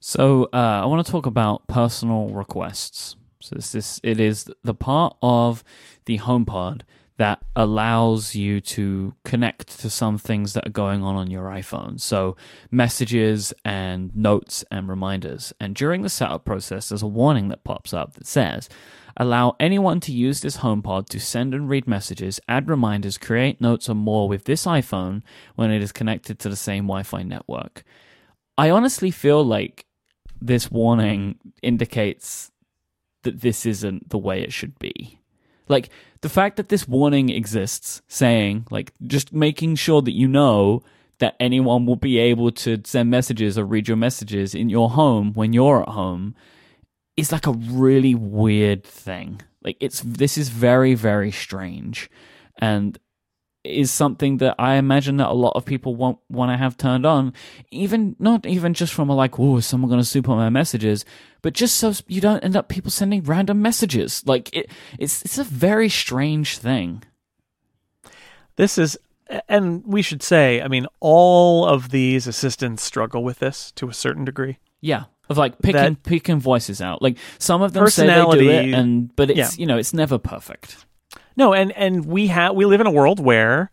So uh, I want to talk about personal requests. So this, this it is the part of the HomePod that allows you to connect to some things that are going on on your iPhone. So messages and notes and reminders. And during the setup process, there's a warning that pops up that says. Allow anyone to use this HomePod to send and read messages, add reminders, create notes, or more with this iPhone when it is connected to the same Wi Fi network. I honestly feel like this warning indicates that this isn't the way it should be. Like the fact that this warning exists, saying like just making sure that you know that anyone will be able to send messages or read your messages in your home when you're at home is like a really weird thing. Like it's this is very very strange and is something that I imagine that a lot of people want want to have turned on, even not even just from a like, oh, is someone going to soup on my messages, but just so you don't end up people sending random messages. Like it, it's it's a very strange thing. This is, and we should say, I mean, all of these assistants struggle with this to a certain degree. Yeah, of like picking That- picking voices out. Like some of them say they do it, and but it's yeah. you know it's never perfect. No, and and we have we live in a world where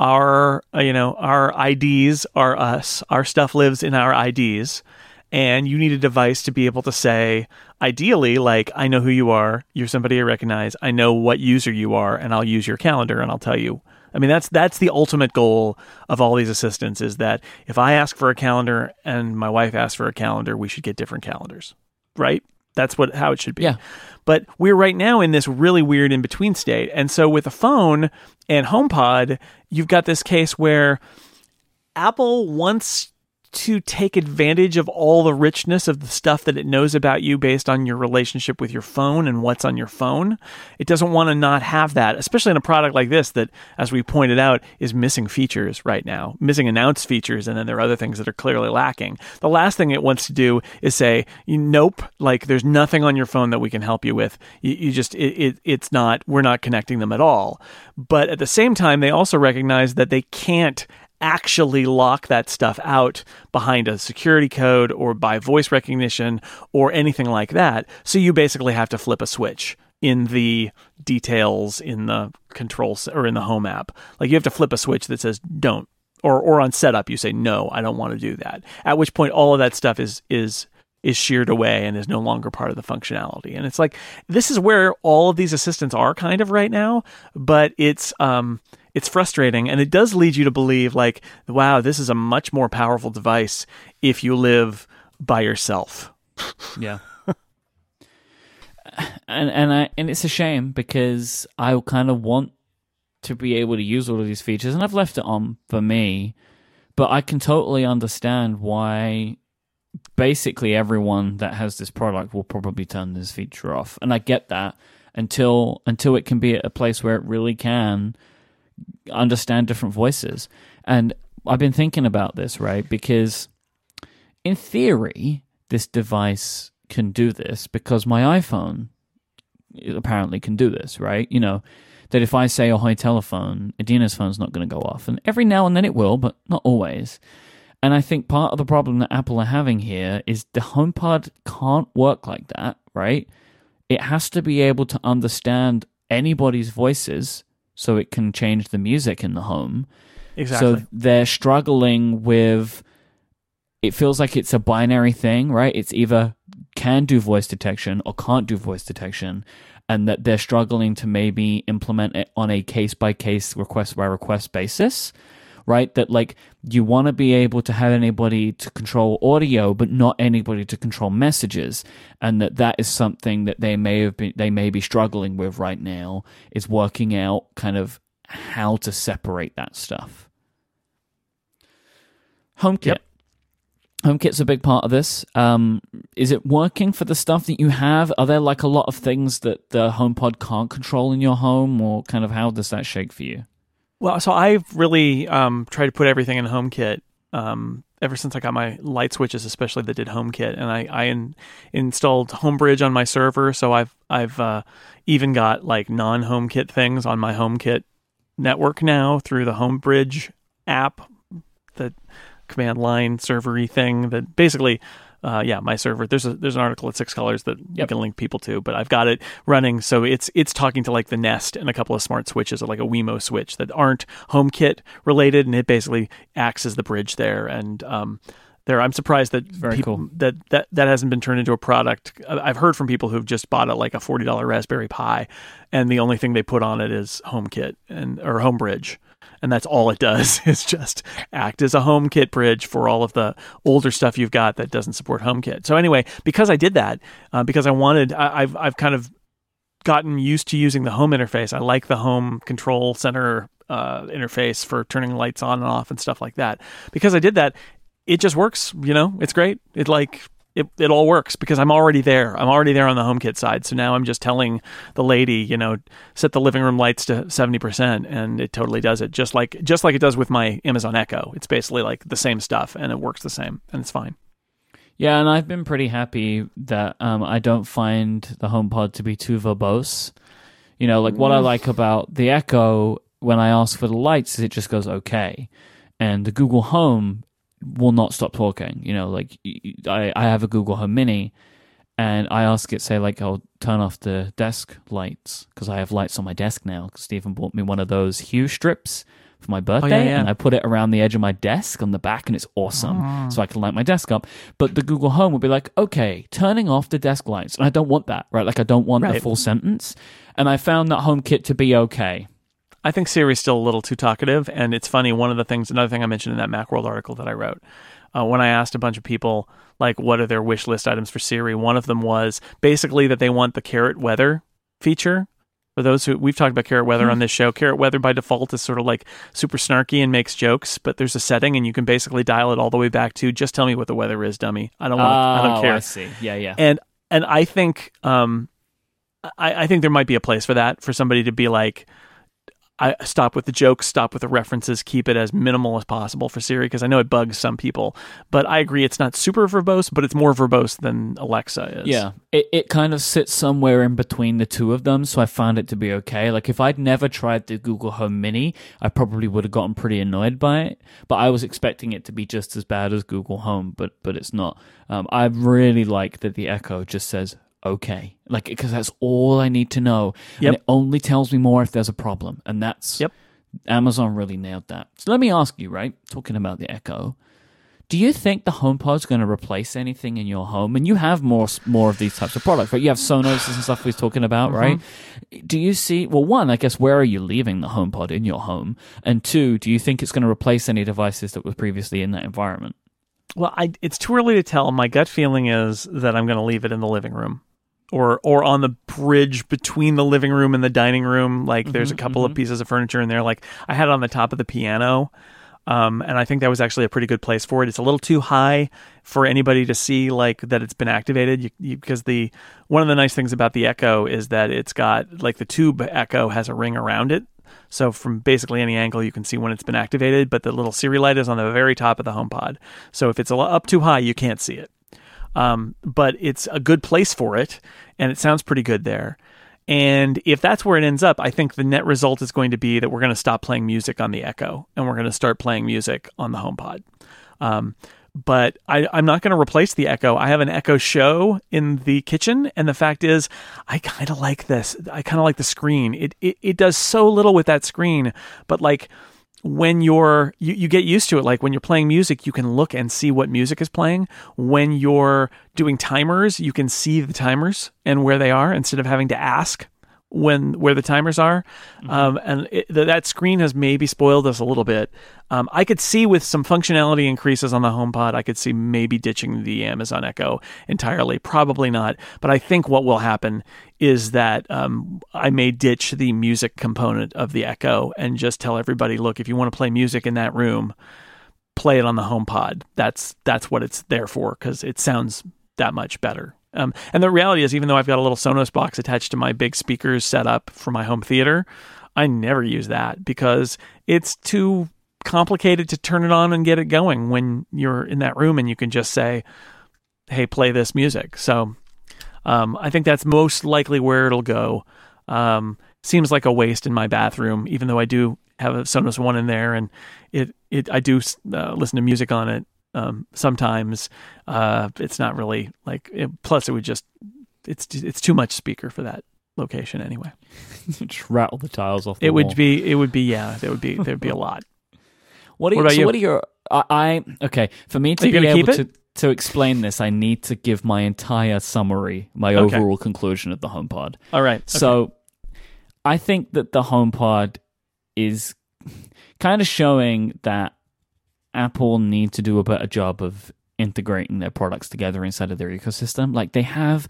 our uh, you know our IDs are us. Our stuff lives in our IDs, and you need a device to be able to say, ideally, like I know who you are. You're somebody I recognize. I know what user you are, and I'll use your calendar, and I'll tell you. I mean, that's that's the ultimate goal of all these assistants is that if I ask for a calendar and my wife asks for a calendar, we should get different calendars, right? That's what how it should be. Yeah. But we're right now in this really weird in between state. And so with a phone and HomePod, you've got this case where Apple wants to take advantage of all the richness of the stuff that it knows about you based on your relationship with your phone and what's on your phone. It doesn't want to not have that, especially in a product like this that, as we pointed out, is missing features right now, missing announced features, and then there are other things that are clearly lacking. The last thing it wants to do is say, nope, like there's nothing on your phone that we can help you with. You, you just, it, it, it's not, we're not connecting them at all. But at the same time, they also recognize that they can't actually lock that stuff out behind a security code or by voice recognition or anything like that. So you basically have to flip a switch in the details in the control or in the home app. Like you have to flip a switch that says don't or or on setup you say no, I don't want to do that. At which point all of that stuff is is is sheared away and is no longer part of the functionality. And it's like this is where all of these assistants are kind of right now, but it's um it's frustrating and it does lead you to believe like wow, this is a much more powerful device if you live by yourself. Yeah. and and I and it's a shame because I kind of want to be able to use all of these features and I've left it on for me, but I can totally understand why basically everyone that has this product will probably turn this feature off. And I get that until until it can be at a place where it really can understand different voices. And I've been thinking about this, right? Because in theory, this device can do this because my iPhone apparently can do this, right? You know, that if I say ahoy telephone, Adina's phone's not going to go off. And every now and then it will, but not always. And I think part of the problem that Apple are having here is the HomePod can't work like that, right? It has to be able to understand anybody's voices so it can change the music in the home. Exactly. So they're struggling with. It feels like it's a binary thing, right? It's either can do voice detection or can't do voice detection, and that they're struggling to maybe implement it on a case by case, request by request basis, right? That like you want to be able to have anybody to control audio, but not anybody to control messages, and that that is something that they may have been they may be struggling with right now is working out kind of how to separate that stuff. HomeKit. Yep. HomeKit's a big part of this. Um, is it working for the stuff that you have? Are there like a lot of things that the HomePod can't control in your home, or kind of how does that shake for you? Well, so I've really um, tried to put everything in HomeKit um, ever since I got my light switches, especially that did HomeKit, and I, I in, installed HomeBridge on my server. So I've I've uh, even got like non HomeKit things on my HomeKit network now through the HomeBridge app, the command line servery thing. That basically. Uh, yeah, my server. There's a there's an article at Six Colors that you can link people to, but I've got it running, so it's it's talking to like the Nest and a couple of smart switches, like a Wemo switch that aren't HomeKit related, and it basically acts as the bridge there. And um, there, I'm surprised that Very people, cool. that that that hasn't been turned into a product. I've heard from people who've just bought a like a forty dollar Raspberry Pi, and the only thing they put on it is HomeKit and or HomeBridge. And that's all it does is just act as a HomeKit bridge for all of the older stuff you've got that doesn't support HomeKit. So anyway, because I did that, uh, because I wanted, I, I've I've kind of gotten used to using the home interface. I like the home control center uh, interface for turning lights on and off and stuff like that. Because I did that, it just works. You know, it's great. It like it, it all works because I'm already there. I'm already there on the HomeKit side. So now I'm just telling the lady, you know, set the living room lights to 70% and it totally does it. Just like just like it does with my Amazon Echo. It's basically like the same stuff and it works the same and it's fine. Yeah, and I've been pretty happy that um, I don't find the HomePod to be too verbose. You know, like what I like about the Echo when I ask for the lights is it just goes okay, and the Google Home will not stop talking. You know, like I, I have a Google Home Mini, and I ask it, say, like, I'll turn off the desk lights because I have lights on my desk now. Because Stephen bought me one of those Hue strips for my oh, birthday, yeah. and I put it around the edge of my desk on the back, and it's awesome. Ah. So I can light my desk up. But the Google Home will be like, okay, turning off the desk lights, and I don't want that, right? Like I don't want the full sentence. And I found that HomeKit to be okay. I think Siri's still a little too talkative, and it's funny. One of the things, another thing I mentioned in that MacWorld article that I wrote, uh, when I asked a bunch of people like what are their wish list items for Siri, one of them was basically that they want the carrot weather feature. For those who we've talked about carrot weather on this show, carrot weather by default is sort of like super snarky and makes jokes, but there's a setting and you can basically dial it all the way back to just tell me what the weather is, dummy. I don't want. I don't Oh, care I see. Yeah, yeah. and and I think um, I, I think there might be a place for that for somebody to be like, I stop with the jokes, stop with the references, keep it as minimal as possible for Siri because I know it bugs some people. But I agree, it's not super verbose, but it's more verbose than Alexa is. Yeah, it, it kind of sits somewhere in between the two of them, so I found it to be okay. Like, if I'd never tried the Google Home Mini, I probably would have gotten pretty annoyed by it. But I was expecting it to be just as bad as Google Home, but but it's not. Um, I really like that the Echo just says okay, like because that's all I need to know, Yep. and it only tells me more if there's a problem, and that's Yep. Amazon really nailed that. So let me ask you, right? Talking about the Echo. Do you think the HomePod's going to replace anything in your home? And you have more more of these types of products, right? You have Sonos and stuff we was talking about, right? Mm-hmm. Do you see? Well, one, I guess, where are you leaving the HomePod in your home? And two, do you think it's going to replace any devices that were previously in that environment? Well, I, it's too early to tell. My gut feeling is that I'm going to leave it in the living room. Or, or on the bridge between the living room and the dining room. Like there's a couple of pieces of furniture in there. Like I had it on the top of the piano. Um, and I think that was actually a pretty good place for it. It's a little too high for anybody to see like that it's been activated you, you, because the one of the nice things about the Echo is that it's got like the tube Echo has a ring around it. So from basically any angle you can see when it's been activated, but the little Siri light is on the very top of the HomePod. So if it's a up too high, you can't see it. Um, but it's a good place for it, and it sounds pretty good there. And if that's where it ends up, I think the net result is going to be that we're going to stop playing music on the Echo and we're going to start playing music on the HomePod. Um, but I, I'm not going to replace the Echo. I have an Echo Show in the kitchen, and the fact is, I kind of like this. I kind of like the screen. It, it it does so little with that screen, but like when you're you, you get used to it. Like when you're playing music you can look and see what music is playing. When you're doing timers you can see the timers and where they are instead of having to ask when where the timers are. Um, and it, th- that screen has maybe spoiled us a little bit. Um, i could see with some functionality increases on the homepod i could see maybe ditching the amazon echo entirely. Probably not. But i think what will happen is that um, i may ditch the music component of the echo and just tell everybody look if you want to play music in that room play it on the HomePod. That's that's what it's there for because it sounds that much better. Um, and the reality is, even though I've got a little Sonos box attached to my big speakers set up for my home theater, I never use that because it's too complicated to turn it on and get it going when you're in that room and you can just say, "Hey, play this music." So um, I think that's most likely where it'll go. Um, seems like a waste in my bathroom, even though I do have a Sonos One in there, and it it I do uh, listen to music on it um, sometimes. Uh, it's not really like. It, plus, it would just it's it's too much speaker for that location anyway. Just rattle the tiles off. The It wall. would be it would be yeah. There would be there'd be a lot. What, are you, about so you? what are your? I, I okay. For me to be able to to explain this, I need to give my entire summary, my Okay. overall conclusion of the HomePod. All right. So, I think that the HomePod is kind of showing that Apple need to do a better job of integrating their products together inside of their ecosystem. Like they have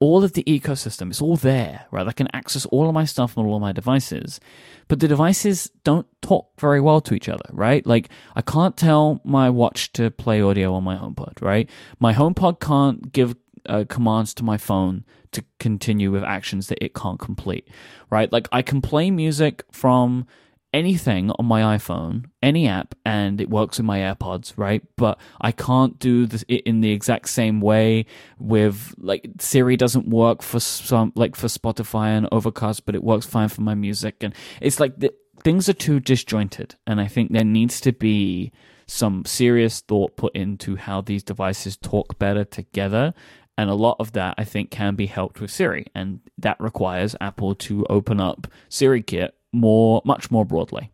all of the ecosystem. It's all there, right? I can access all of my stuff on all of my devices, but the devices don't talk very well to each other, right? Like I can't tell my watch to play audio on my HomePod, right? My HomePod can't give uh, commands to my phone to continue with actions that it can't complete, right? Like I can play music from anything on my iPhone, any app, and it works with my AirPods, right? But I can't do this in the exact same way with like Siri doesn't work for some like for Spotify and Overcast, but it works fine for my music, and it's like the, things are too disjointed, and I think there needs to be some serious thought put into how these devices talk better together. And a lot of that, I think, can be helped with Siri. And that requires Apple to open up Siri Kit more, much more broadly.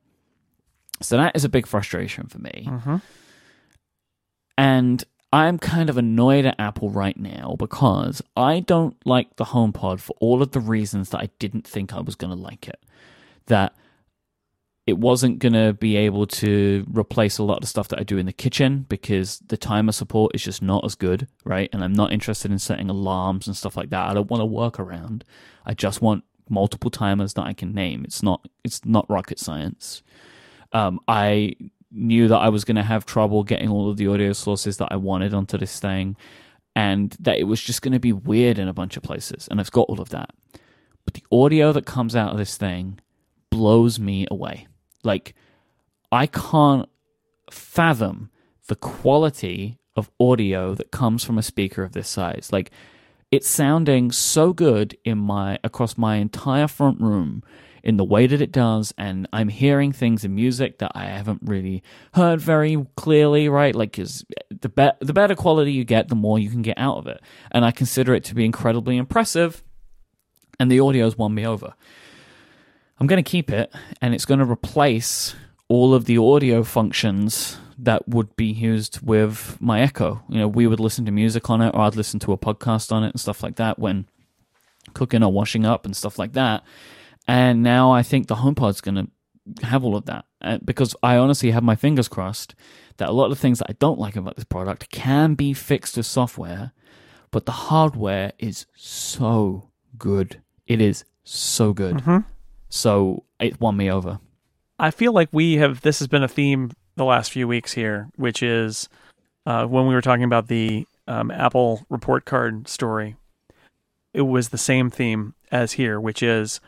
So that is a big frustration for me. Mm-hmm. And I'm kind of annoyed at Apple right now because I don't like the HomePod for all of the reasons that I didn't think I was going to like it. That it wasn't going to be able to replace a lot of the stuff that I do in the kitchen because the timer support is just not as good, right? And I'm not interested in setting alarms and stuff like that. I don't want to work around. I just want multiple timers that I can name. It's not it's not rocket science. Um, I knew that I was going to have trouble getting all of the audio sources that I wanted onto this thing, and that it was just going to be weird in a bunch of places. And I've got all of that, but the audio that comes out of this thing blows me away. Like I can't fathom the quality of audio that comes from a speaker of this size. Like it's sounding so good in my across my entire front room in the way that it does and i'm hearing things in music that i haven't really heard very clearly right? Like cuz the be- the better quality you get the more you can get out of it. And i consider it to be incredibly impressive and the audio's won me over. I'm going to keep it and it's going to replace all of the audio functions that would be used with my Echo. You know, we would listen to music on it, or I'd listen to a podcast on it and stuff like that when cooking or washing up and stuff like that. And now I think the HomePod's going to have all of that uh, because I honestly have my fingers crossed that a lot of the things that I don't like about this product can be fixed with software, but the hardware is so good. It is so good. Mm-hmm. So it won me over. I feel like we have this has been a theme the last few weeks here, which is uh, when we were talking about the um, Apple report card story. It was the same theme as here, which is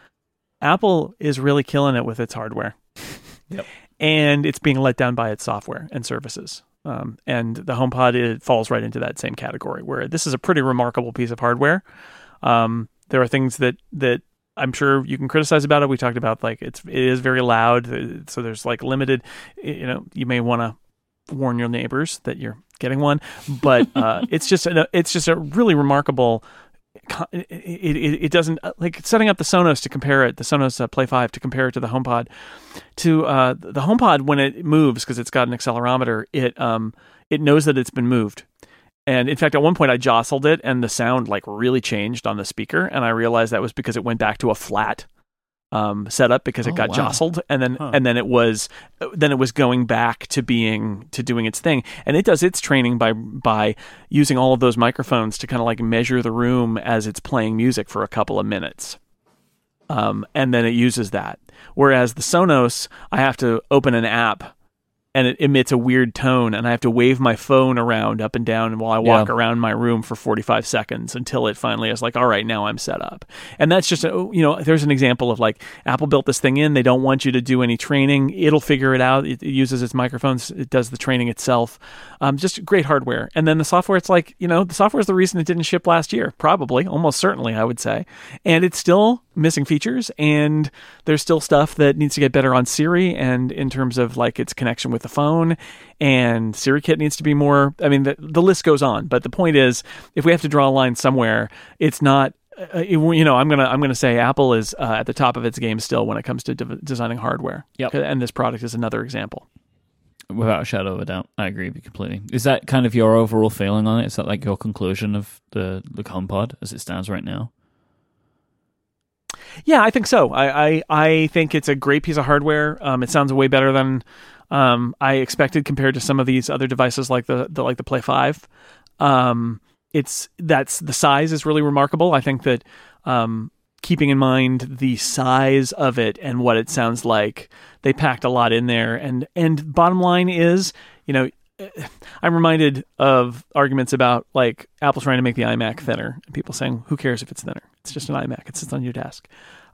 Apple is really killing it with its hardware, Yep. and it's being let down by its software and services. Um, and the HomePod it falls right into that same category, where this is a pretty remarkable piece of hardware. Um, there are things that that I'm sure you can criticize about it. We talked about like it's it is very loud, so there's like limited. You know, you may want to warn your neighbors that you're getting one, but uh, it's just a, it's just a really remarkable. It, it, it doesn't like setting up the Sonos to compare it, the Sonos uh, Play Five to compare it to the HomePod. To uh, the HomePod when it moves because it's got an accelerometer, it um it knows that it's been moved. And in fact, at one point I jostled it and the sound like really changed on the speaker. And I realized that was because it went back to a flat um, setup because it Oh, got wow. jostled. And then, Huh. and then it was, then it was going back to being, to doing its thing. And it does its training by, by using all of those microphones to kind of like measure the room as it's playing music for a couple of minutes. Um, and then it uses that. Whereas the Sonos, I have to open an app and it emits a weird tone and I have to wave my phone around up and down while I walk Yeah. around my room for 45 seconds until it finally is like all right now I'm set up. And that's just a, you know there's an example of like Apple built this thing in. They don't want you to do any training. It'll figure it out. It, it uses its microphones. It does the training itself. Um, just great hardware. And then the software it's like you know the software is the reason it didn't ship last year probably almost certainly I would say. And it's still missing features and there's still stuff that needs to get better on Siri and in terms of like its connection with the phone and SiriKit needs to be more I mean the, the list goes on but the point is if we have to draw a line somewhere it's not uh, you know I'm going to I'm going to say Apple is uh, at the top of its game still when it comes to de- designing hardware Yep. and this product is another example Without a shadow of a doubt, I agree with you completely. Is that kind of your overall feeling on it? Is that like your conclusion of the the HomePod as it stands right now? Yeah, I think so. I, I, I think it's a great piece of hardware. Um, it sounds way better than um, I expected compared to some of these other devices like the, the like the Play Five. Um, it's that's the size is really remarkable. I think that um, keeping in mind the size of it and what it sounds like, they packed a lot in there. And and bottom line is, you know, I'm reminded of arguments about like Apple trying to make the iMac thinner, and people saying, "Who cares if it's thinner? It's just an iMac. It sits on your desk."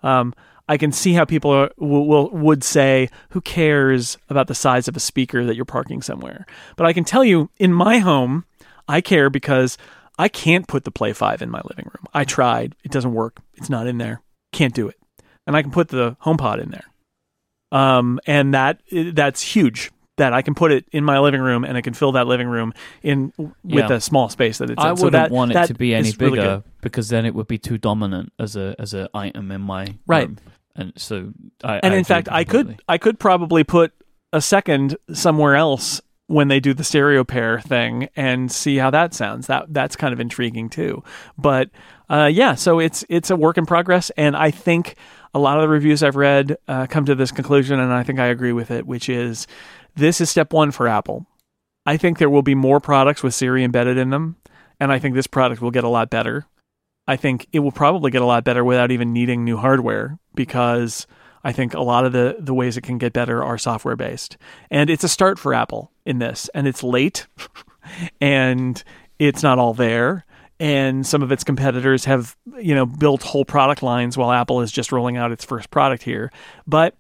Um, I can see how people are, will, will would say, "Who cares about the size of a speaker that you're parking somewhere?" But I can tell you, in my home, I care because I can't put the Play Five in my living room. I tried; it doesn't work. It's not in there. Can't do it. And I can put the HomePod in there, um, and that that's huge. That I can put it in my living room, and I can fill that living room in with Yeah. a small space that it's I in. wouldn't so that, want it to be any is really bigger because then it would be too dominant as a as a item in my Right. room. And so, I, and I in fact i could i could probably put a second somewhere else when they do the stereo pair thing and see how that sounds. That that's kind of intriguing too. But uh, yeah so it's it's a work in progress. And i think a lot of the reviews i've read uh, come to this conclusion and i think i agree with it which is this is step one for apple. I think there will be more products with siri embedded in them and i think this product will get a lot better I think it will probably get a lot better without even needing new hardware because I think a lot of the, the ways it can get better are software based. And it's a start for Apple in this. And it's late and it's not all there. And some of its competitors have, you know, built whole product lines while Apple is just rolling out its first product here. But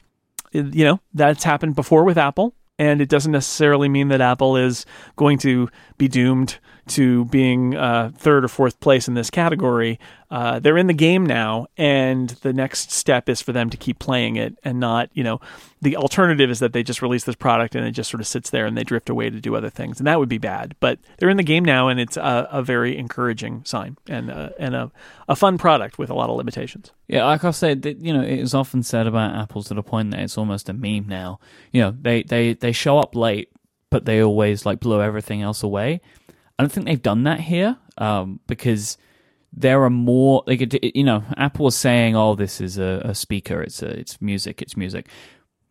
you know that's happened before with Apple, and it doesn't necessarily mean that Apple is going to be doomed to being uh, third or fourth place in this category. Uh, they're in the game now, and the next step is for them to keep playing it and not, you know, the alternative is that they just release this product and it just sort of sits there and they drift away to do other things, and that would be bad. But they're in the game now, and it's a, a very encouraging sign and uh, and a, a fun product with a lot of limitations. Yeah, like I said, you know, it is often said about Apple to the point that it's almost a meme now. You know, they they they show up late, but they always like blow everything else away. I don't think they've done that here, um, because there are more. Like, it- you know, Apple is saying, "Oh, this is a, a speaker. It's a, it's music. It's music,"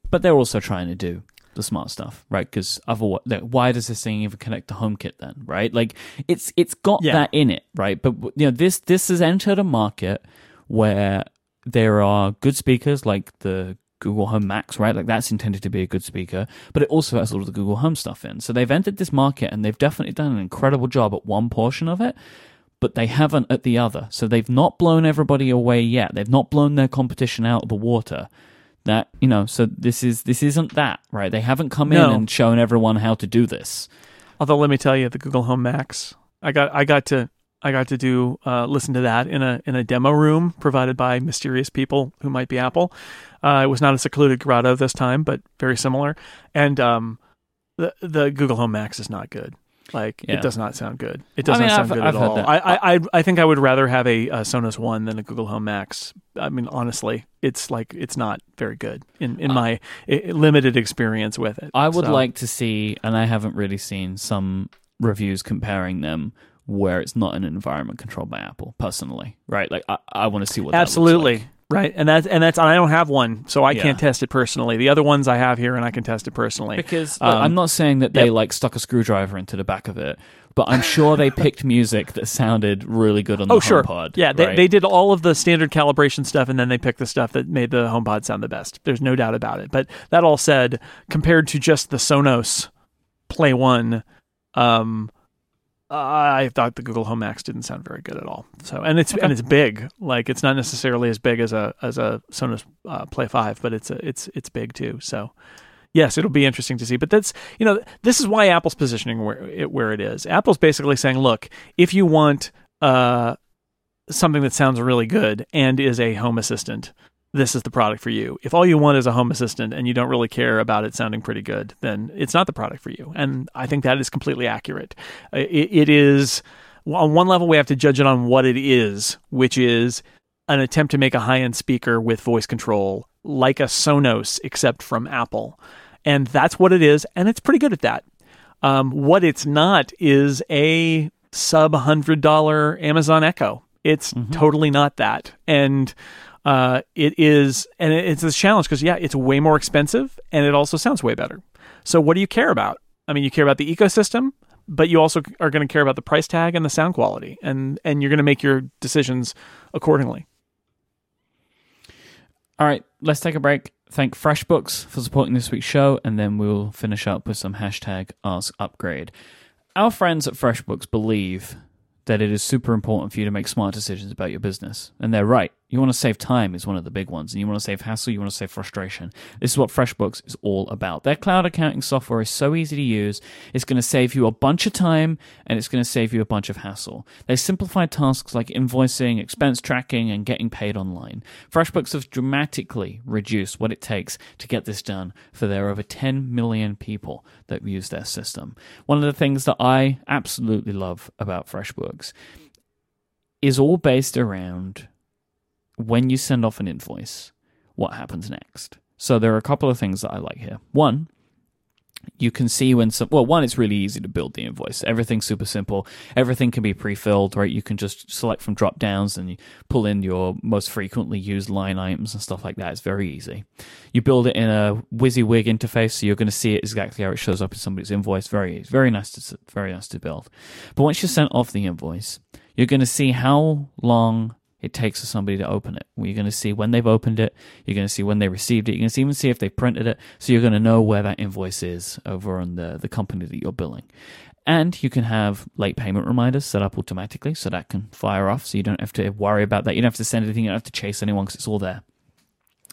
but they're also trying to do the smart stuff, right? Because otherwise, like, why does this thing even connect to HomeKit then, right? Like, it's it's got Yeah. that in it, right? But you know, this this has entered a market where there are good speakers like the Google Home Max, right? Like that's intended to be a good speaker, but it also has all of the Google Home stuff in. So they've entered this market and they've definitely done an incredible job at one portion of it, but they haven't at the other. So they've not blown everybody away yet. They've not blown their competition out of the water. That you know, so this is this isn't that, right? They haven't come in and shown everyone how to do this. Although let me tell you, the Google Home Max, I got I got to I got to do uh, listen to that in a in a demo room provided by mysterious people who might be Apple. Uh, it was not a secluded grotto this time, but very similar. And um, the the Google Home Max is not good. Like Yeah. it does not sound good. It does I mean, not sound I've- good I've at all. that. I, I I think I would rather have a, a Sonos One than a Google Home Max. I mean, honestly, it's like it's not very good in in my i limited experience with it. I would So- like to see, and I haven't really seen some reviews comparing them where it's not an environment controlled by Apple. Personally, right? Like I, I want to see what absolutely like. right and that's and that's and i don't have one so i Yeah. can't test it personally the other ones i have here and i can test it personally Because Um, I'm not saying that they yep. like stuck a screwdriver into the back of it, but I'm sure they picked music that sounded really good on the oh sure HomePod. yeah they, right? they did all of the standard calibration stuff and then they picked the stuff that made the homepod sound the best there's no doubt about it but that all said compared to just the sonos play one um I thought the Google Home Max didn't sound very good at all. So, and it's and it's big. Like it's not necessarily as big as a as a Sonos uh, Play Five, but it's a, it's it's big too. So, yes, it'll be interesting to see. But that's you know this is why Apple's positioning where it where it is. Apple's basically saying, look, if you want uh something that sounds really good and is a home assistant, this is the product for you. If all you want is a home assistant and you don't really care about it sounding pretty good, then it's not the product for you. And I think that is completely accurate. It, it is on one level we have to judge it on what it is, which is an attempt to make a high-end speaker with voice control like a Sonos except from Apple. And that's what it is, and it's pretty good at that. Um, what it's not is a sub hundred dollar Amazon Echo. It's totally not that, and uh, it is, and it's a challenge because yeah, it's way more expensive, and it also sounds way better. So what do you care about? I mean, you care about the ecosystem, but you also are going to care about the price tag and the sound quality, and and you're going to make your decisions accordingly. All right, let's take a break. Thank FreshBooks for supporting this week's show, and then we'll finish up with some hashtag Ask Upgrade. Our friends at FreshBooks believe that it is super important for you to make smart decisions about your business. And they're right. You want to save time is one of the big ones, and you want to save hassle, you want to save frustration. This is what FreshBooks is all about. Their cloud accounting software is so easy to use, it's going to save you a bunch of time and it's going to save you a bunch of hassle. They simplify tasks like invoicing, expense tracking, and getting paid online. FreshBooks have dramatically reduced what it takes to get this done for their over 10 million people that use their system. One of the things that I absolutely love about FreshBooks is all based around when you send off an invoice, what happens next. So there are a couple of things that I like here. One, you can see when some well one it's really easy to build the invoice. Everything's super simple. Everything can be pre-filled right? You can just select from drop downs and you pull in your most frequently used line items and stuff like that. It's very easy. You build it in a WYSIWYG interface so you're going to see it exactly how it shows up in somebody's invoice. Very very nice to very nice to build. But once you sent off the invoice you're going to see how long it takes for somebody to open it. You're going to see when they've opened it. You're going to see when they received it. You're going to even see if they printed it. So you're going to know where that invoice is over on the, the company that you're billing. And you can have late payment reminders set up automatically so that can fire off. So you don't have to worry about that. You don't have to send anything. You don't have to chase anyone because it's all there.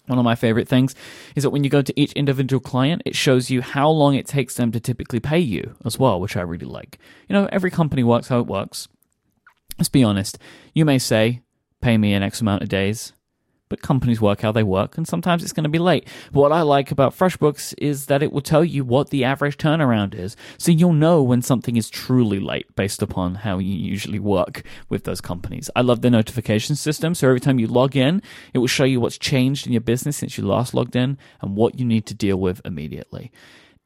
One of my favorite things is that when you go to each individual client, it shows you how long it takes them to typically pay you as well, which I really like. You know, every company works how it works. Let's be honest. You may say, pay me an X amount of days. But companies work how they work, and sometimes it's going to be late. What I like about FreshBooks is that it will tell you what the average turnaround is. So you'll know when something is truly late based upon how you usually work with those companies. I love the notification system. So every time you log in, it will show you what's changed in your business since you last logged in and what you need to deal with immediately.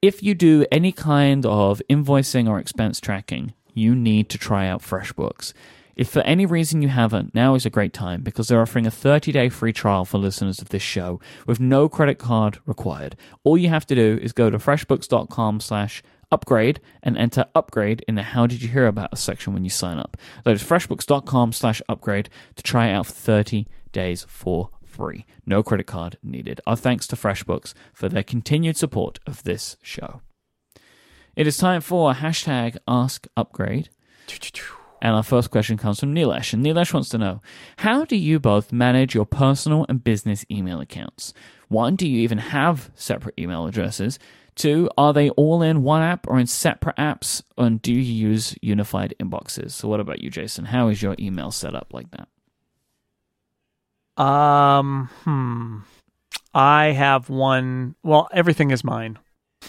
If you do any kind of invoicing or expense tracking, you need to try out FreshBooks. If for any reason you haven't, now is a great time because they're offering a 30 day free trial for listeners of this show with no credit card required. All you have to do is go to freshbooks.com slash upgrade and enter upgrade in the how did you hear about us section when you sign up. That is freshbooks.com slash upgrade to try it out for 30 days for free. No credit card needed. Our thanks to FreshBooks for their continued support of this show. It is time for hashtag Ask Upgrade. And our first question comes from Nilesh. And Nilesh wants to know How do you both manage your personal and business email accounts? One, do you even have separate email addresses? Two, are they all in one app or in separate apps? And do you use unified inboxes? So, what about you, Jason? How is your email set up like that? Um, hmm. I have one. Well, everything is mine.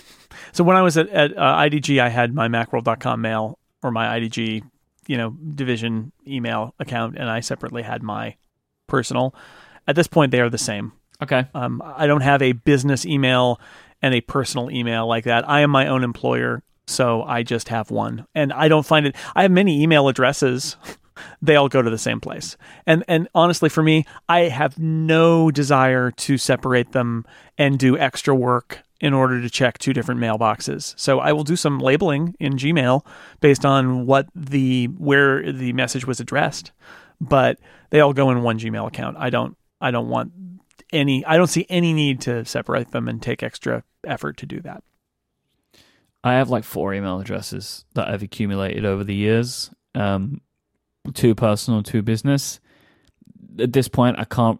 So when I was at, at uh, IDG, I had my Macworld.com mail or my IDG you know division email account, and I separately had my personal. At this point, they are the same. Okay. Um, I don't have a business email and a personal email like that. I am my own employer, so I just have one, and I don't find it. I have many email addresses. they all go to the same place. And and honestly for me, I have no desire to separate them and do extra work in order to check two different mailboxes. So I will do some labeling in Gmail based on what the where the message was addressed, but they all go in one Gmail account. I don't I don't want any I don't see any need to separate them and take extra effort to do that. I have like four email addresses that I've accumulated over the years. Um, two personal, two business. At this point, I can't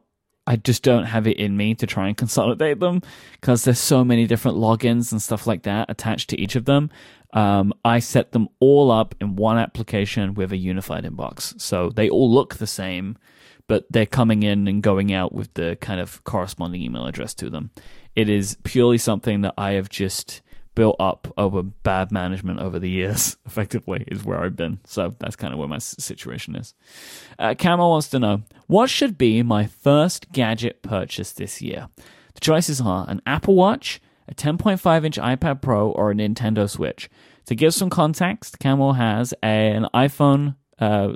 I just don't have it in me to try and consolidate them because there's so many different logins and stuff like that attached to each of them. Um, I set them all up in one application with a unified inbox. So they all look the same, but they're coming in and going out with the kind of corresponding email address to them. It is purely something that I have just built up over bad management over the years, effectively, is where I've been. So that's kind of where my situation is. Uh, Camo wants to know what should be my first gadget purchase this year? The choices are an Apple Watch, a 10.5 inch iPad Pro, or a Nintendo Switch. To give some context, Camel has a, an iPhone uh,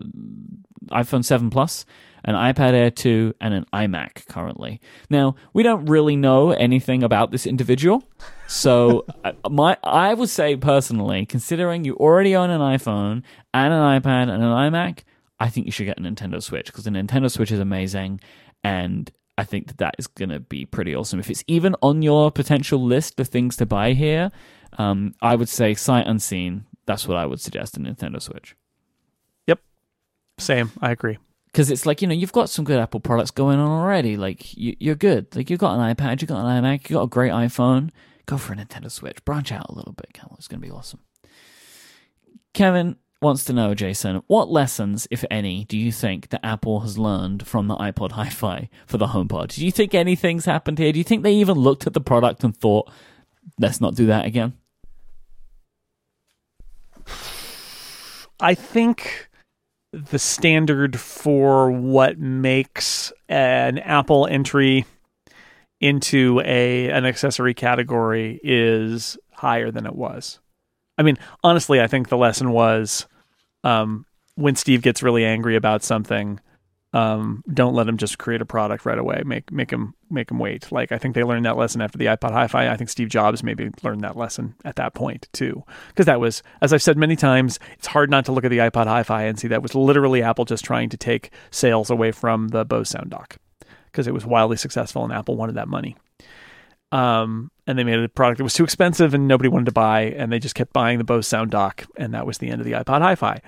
iPhone 7 Plus, an iPad Air 2, and an iMac currently. Now, we don't really know anything about this individual. So, uh, my I would say personally, considering you already own an iPhone and an iPad and an iMac, I think you should get a Nintendo Switch because the Nintendo Switch is amazing and I think that that is going to be pretty awesome. If it's even on your potential list of things to buy here, um, I would say sight unseen. That's what I would suggest a Nintendo Switch. Yep. Same. I agree. Because it's like, you know, you've got some good Apple products going on already. Like, you, you're good. Like, you've got an iPad, you've got an iMac, you've got a great iPhone. Go for a Nintendo Switch. Branch out a little bit, It's going to be awesome. Kevin, wants to know, Jason, what lessons, if any, do you think that Apple has learned from the iPod Hi Fi for the HomePod? Do you think anything's happened here? Do you think they even looked at the product and thought, let's not do that again? I think the standard for what makes an Apple entry into a an accessory category is higher than it was. I mean, honestly, I think the lesson was um, when Steve gets really angry about something, um, don't let them just create a product right away. Make make him make him wait. Like I think they learned that lesson after the iPod Hi-Fi. I think Steve Jobs maybe learned that lesson at that point too, because that was, as I've said many times, it's hard not to look at the iPod Hi-Fi and see that was literally Apple just trying to take sales away from the Bose Sound Dock because it was wildly successful and Apple wanted that money. Um, and they made a product that was too expensive and nobody wanted to buy, and they just kept buying the Bose Sound Dock, and that was the end of the iPod Hi-Fi.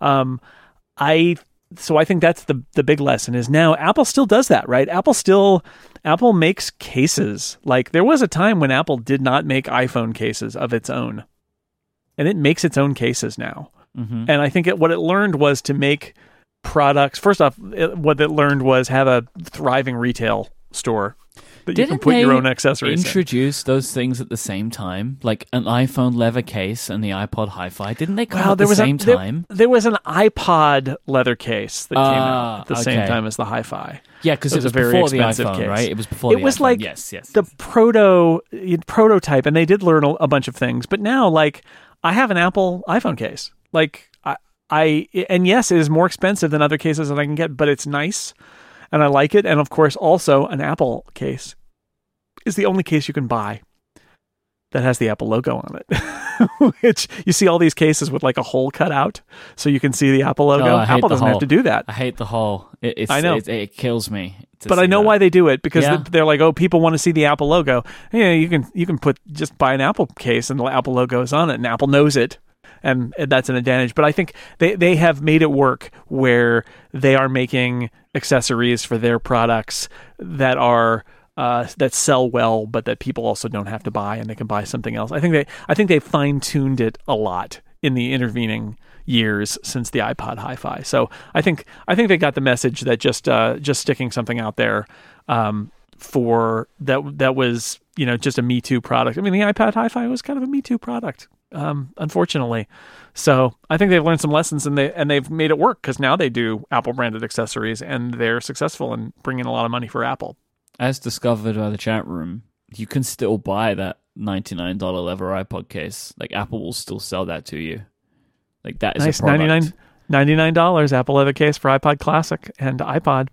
Um, I so I think that's the the big lesson is now Apple still does that, right? Apple still Apple makes cases. Like there was a time when Apple did not make iPhone cases of its own, and it makes its own cases now. Mm-hmm. And I think it, what it learned was to make products. First off, it, what it learned was have a thriving retail store that Didn't you can put your own accessories. Introduce in. those things at the same time, like an iPhone leather case and the iPod Hi-Fi. Didn't they come well, at the same a, time? There, there, was an iPod leather case that came ah, out at the okay. same time as the Hi-Fi. Yeah, because it, it, was a very before expensive the iPhone, case. right? It was before. It was iPhone. like yes, yes, the proto prototype, and they did learn a, a bunch of things. But now, like, I have an Apple iPhone case. Like, I, I, and yes, it is more expensive than other cases that I can get, but it's nice and I like it. And of course, also an Apple case is the only case you can buy that has the Apple logo on it. Which you see all these cases with like a hole cut out so you can see the Apple logo. Oh, Apple doesn't hole. have to do that. I hate the hole. It, I know. It, it kills me. But I know that. why they do it because yeah. they're like, oh, people want to see the Apple logo. Yeah, you can you can put just buy an Apple case and the Apple logo is on it, and Apple knows it, and that's an advantage. But I think they they have made it work where they are making accessories for their products that are uh, that sell well, but that people also don't have to buy, and they can buy something else. I think they I think they fine tuned it a lot in the intervening years since the iPod Hi-Fi. So I think I think they got the message that just uh, just sticking something out there um, for that that was you know just a Me Too product. I mean, the iPad Hi-Fi was kind of a Me Too product, um, unfortunately. So I think they've learned some lessons and they and they've made it work because now they do Apple branded accessories and they're successful in bringing a lot of money for Apple as discovered by the chat room, you can still buy that $99 leather iPod case. Like Apple will still sell that to you. Like that is nice. a product. $99, $99 Apple leather case for iPod Classic and iPod.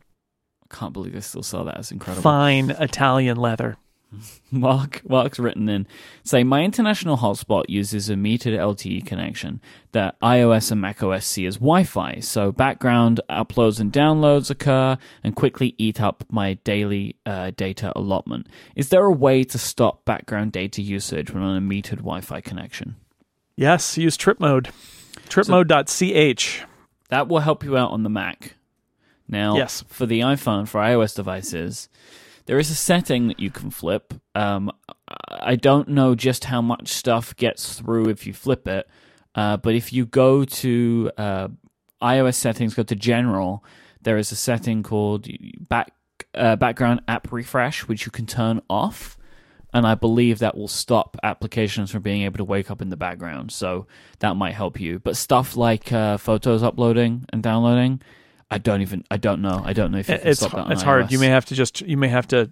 I can't believe they still sell that. It's incredible. Fine Italian leather. Mark Mark's written in say my international hotspot uses a metered LTE connection that iOS and macOS see as Wi-Fi, so background uploads and downloads occur and quickly eat up my daily uh, data allotment. Is there a way to stop background data usage when on a metered Wi-Fi connection? Yes, use TripMode. Tripmode.ch. That will help you out on the Mac. Now, yes. for the iPhone, for iOS devices, there is a setting that you can flip. Um, I don't know just how much stuff gets through if you flip it, uh, but if you go to uh, iOS settings, go to General, there is a setting called back uh, background app refresh, which you can turn off. And I believe that will stop applications from being able to wake up in the background. So that might help you. But stuff like uh, photos uploading and downloading, I don't even. I don't know. I don't know if it's it's iOS. hard. You may have to just. You may have to.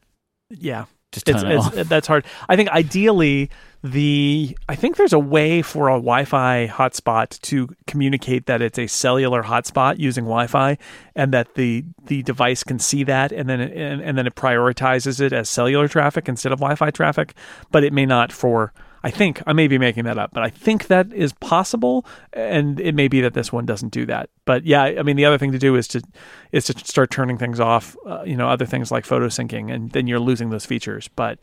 Yeah, just turn it's, it it's- off. that's hard. I think ideally the I think there's a way for a Wi-Fi hotspot to communicate that it's a cellular hotspot using Wi-Fi, and that the the device can see that, and then it, and, and then it prioritizes it as cellular traffic instead of Wi-Fi traffic. But it may not for. I think I may be making that up, but I think that is possible, and it may be that this one doesn't do that. But yeah, I mean, the other thing to do is to is to start turning things off. Uh, you know, other things like photo syncing, and then you're losing those features. But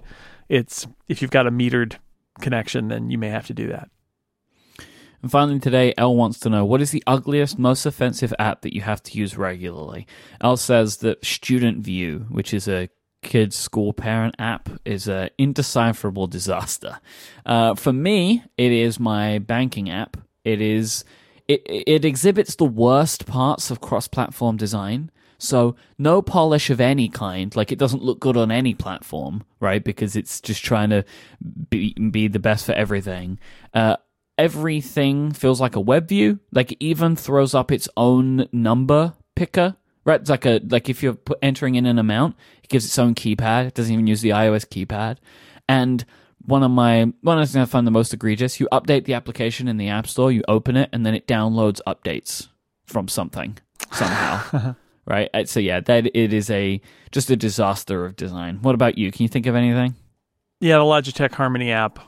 it's if you've got a metered connection, then you may have to do that. And finally, today, Elle wants to know what is the ugliest, most offensive app that you have to use regularly? Elle says that StudentVUE, which is a kids' school parent app, is a indecipherable disaster. Uh, for me, it is my banking app. It is it it exhibits the worst parts of cross-platform design. So no polish of any kind. Like it doesn't look good on any platform, right? Because it's just trying to be be the best for everything. Uh, everything feels like a web view. Like it even throws up its own number picker. Right, it's like a like if you're entering in an amount, it gives its own keypad. It doesn't even use the iOS keypad. And one of my one of the things I find the most egregious: you update the application in the App Store, you open it, and then it downloads updates from something somehow. right? Uh, So yeah, that it is a just a disaster of design. What about you? Can you think of anything? Yeah, the Logitech Harmony app.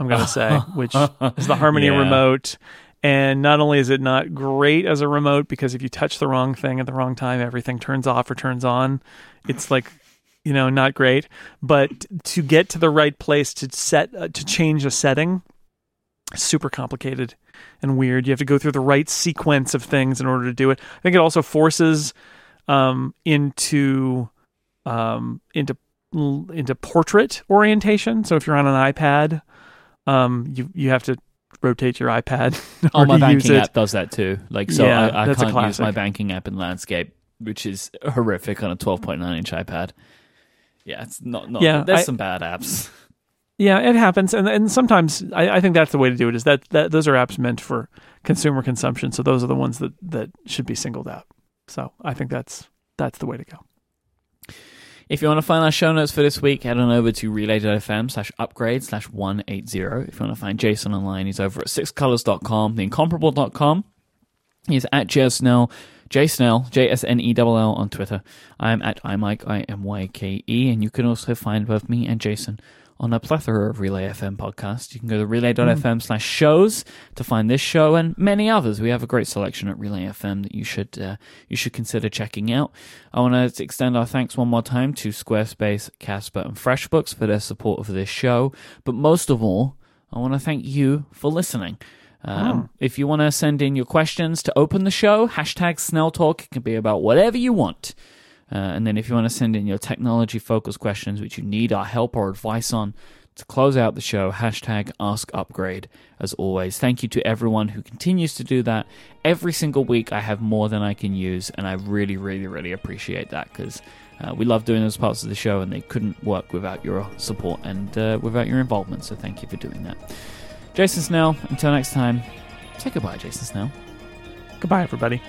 I'm going to say, which is the Harmony Yeah. remote. And not only is it not great as a remote because if you touch the wrong thing at the wrong time, everything turns off or turns on. It's like, you know, not great. But to get to the right place to set uh, to change a setting, super complicated and weird. You have to go through the right sequence of things in order to do it. I think it also forces um, into um, into into portrait orientation. So if you're on an iPad, um, you you have to rotate your iPad. Oh, my banking app does that too. Like, so Yeah, I, I that's a can't use my banking app in landscape, which is horrific on a 12.9 inch iPad. Yeah, it's not. not Yeah, there's I- some bad apps. Yeah, it happens, and and sometimes I, I think that's the way to do it. Is that, that those are apps meant for consumer consumption, so those are the ones that that should be singled out. So I think that's that's the way to go. If you want to find our show notes for this week, head on over to relay.fm slash upgrade slash 180. If you want to find Jason online, he's over at sixcolors.com, theincomparable.com. He's at jsnell, jsnell, J-S-N-E-L-L on Twitter. I'm at imyke, I-M-Y-K-E, and you can also find both me and Jason on a plethora of Relay FM podcasts. You can go to relay.fm slash shows to find this show and many others. We have a great selection at Relay FM that you should uh, you should consider checking out. I want to extend our thanks one more time to Squarespace, Casper, and FreshBooks for their support of this show. But most of all, I want to thank you for listening. Um, If you want to send in your questions to open the show, hashtag Snell Talk. It can be about whatever you want. Uh, and then if you want to send in your technology focused questions, which you need our help or advice on, to close out the show, hashtag Ask Upgrade. As always, thank you to everyone who continues to do that. Every single week, I have more than I can use, and I really, really, really appreciate that because uh, we love doing those parts of the show, and they couldn't work without your support and uh, without your involvement. So thank you for doing that. Jason Snell, until next time, say goodbye, Jason Snell. Goodbye, everybody.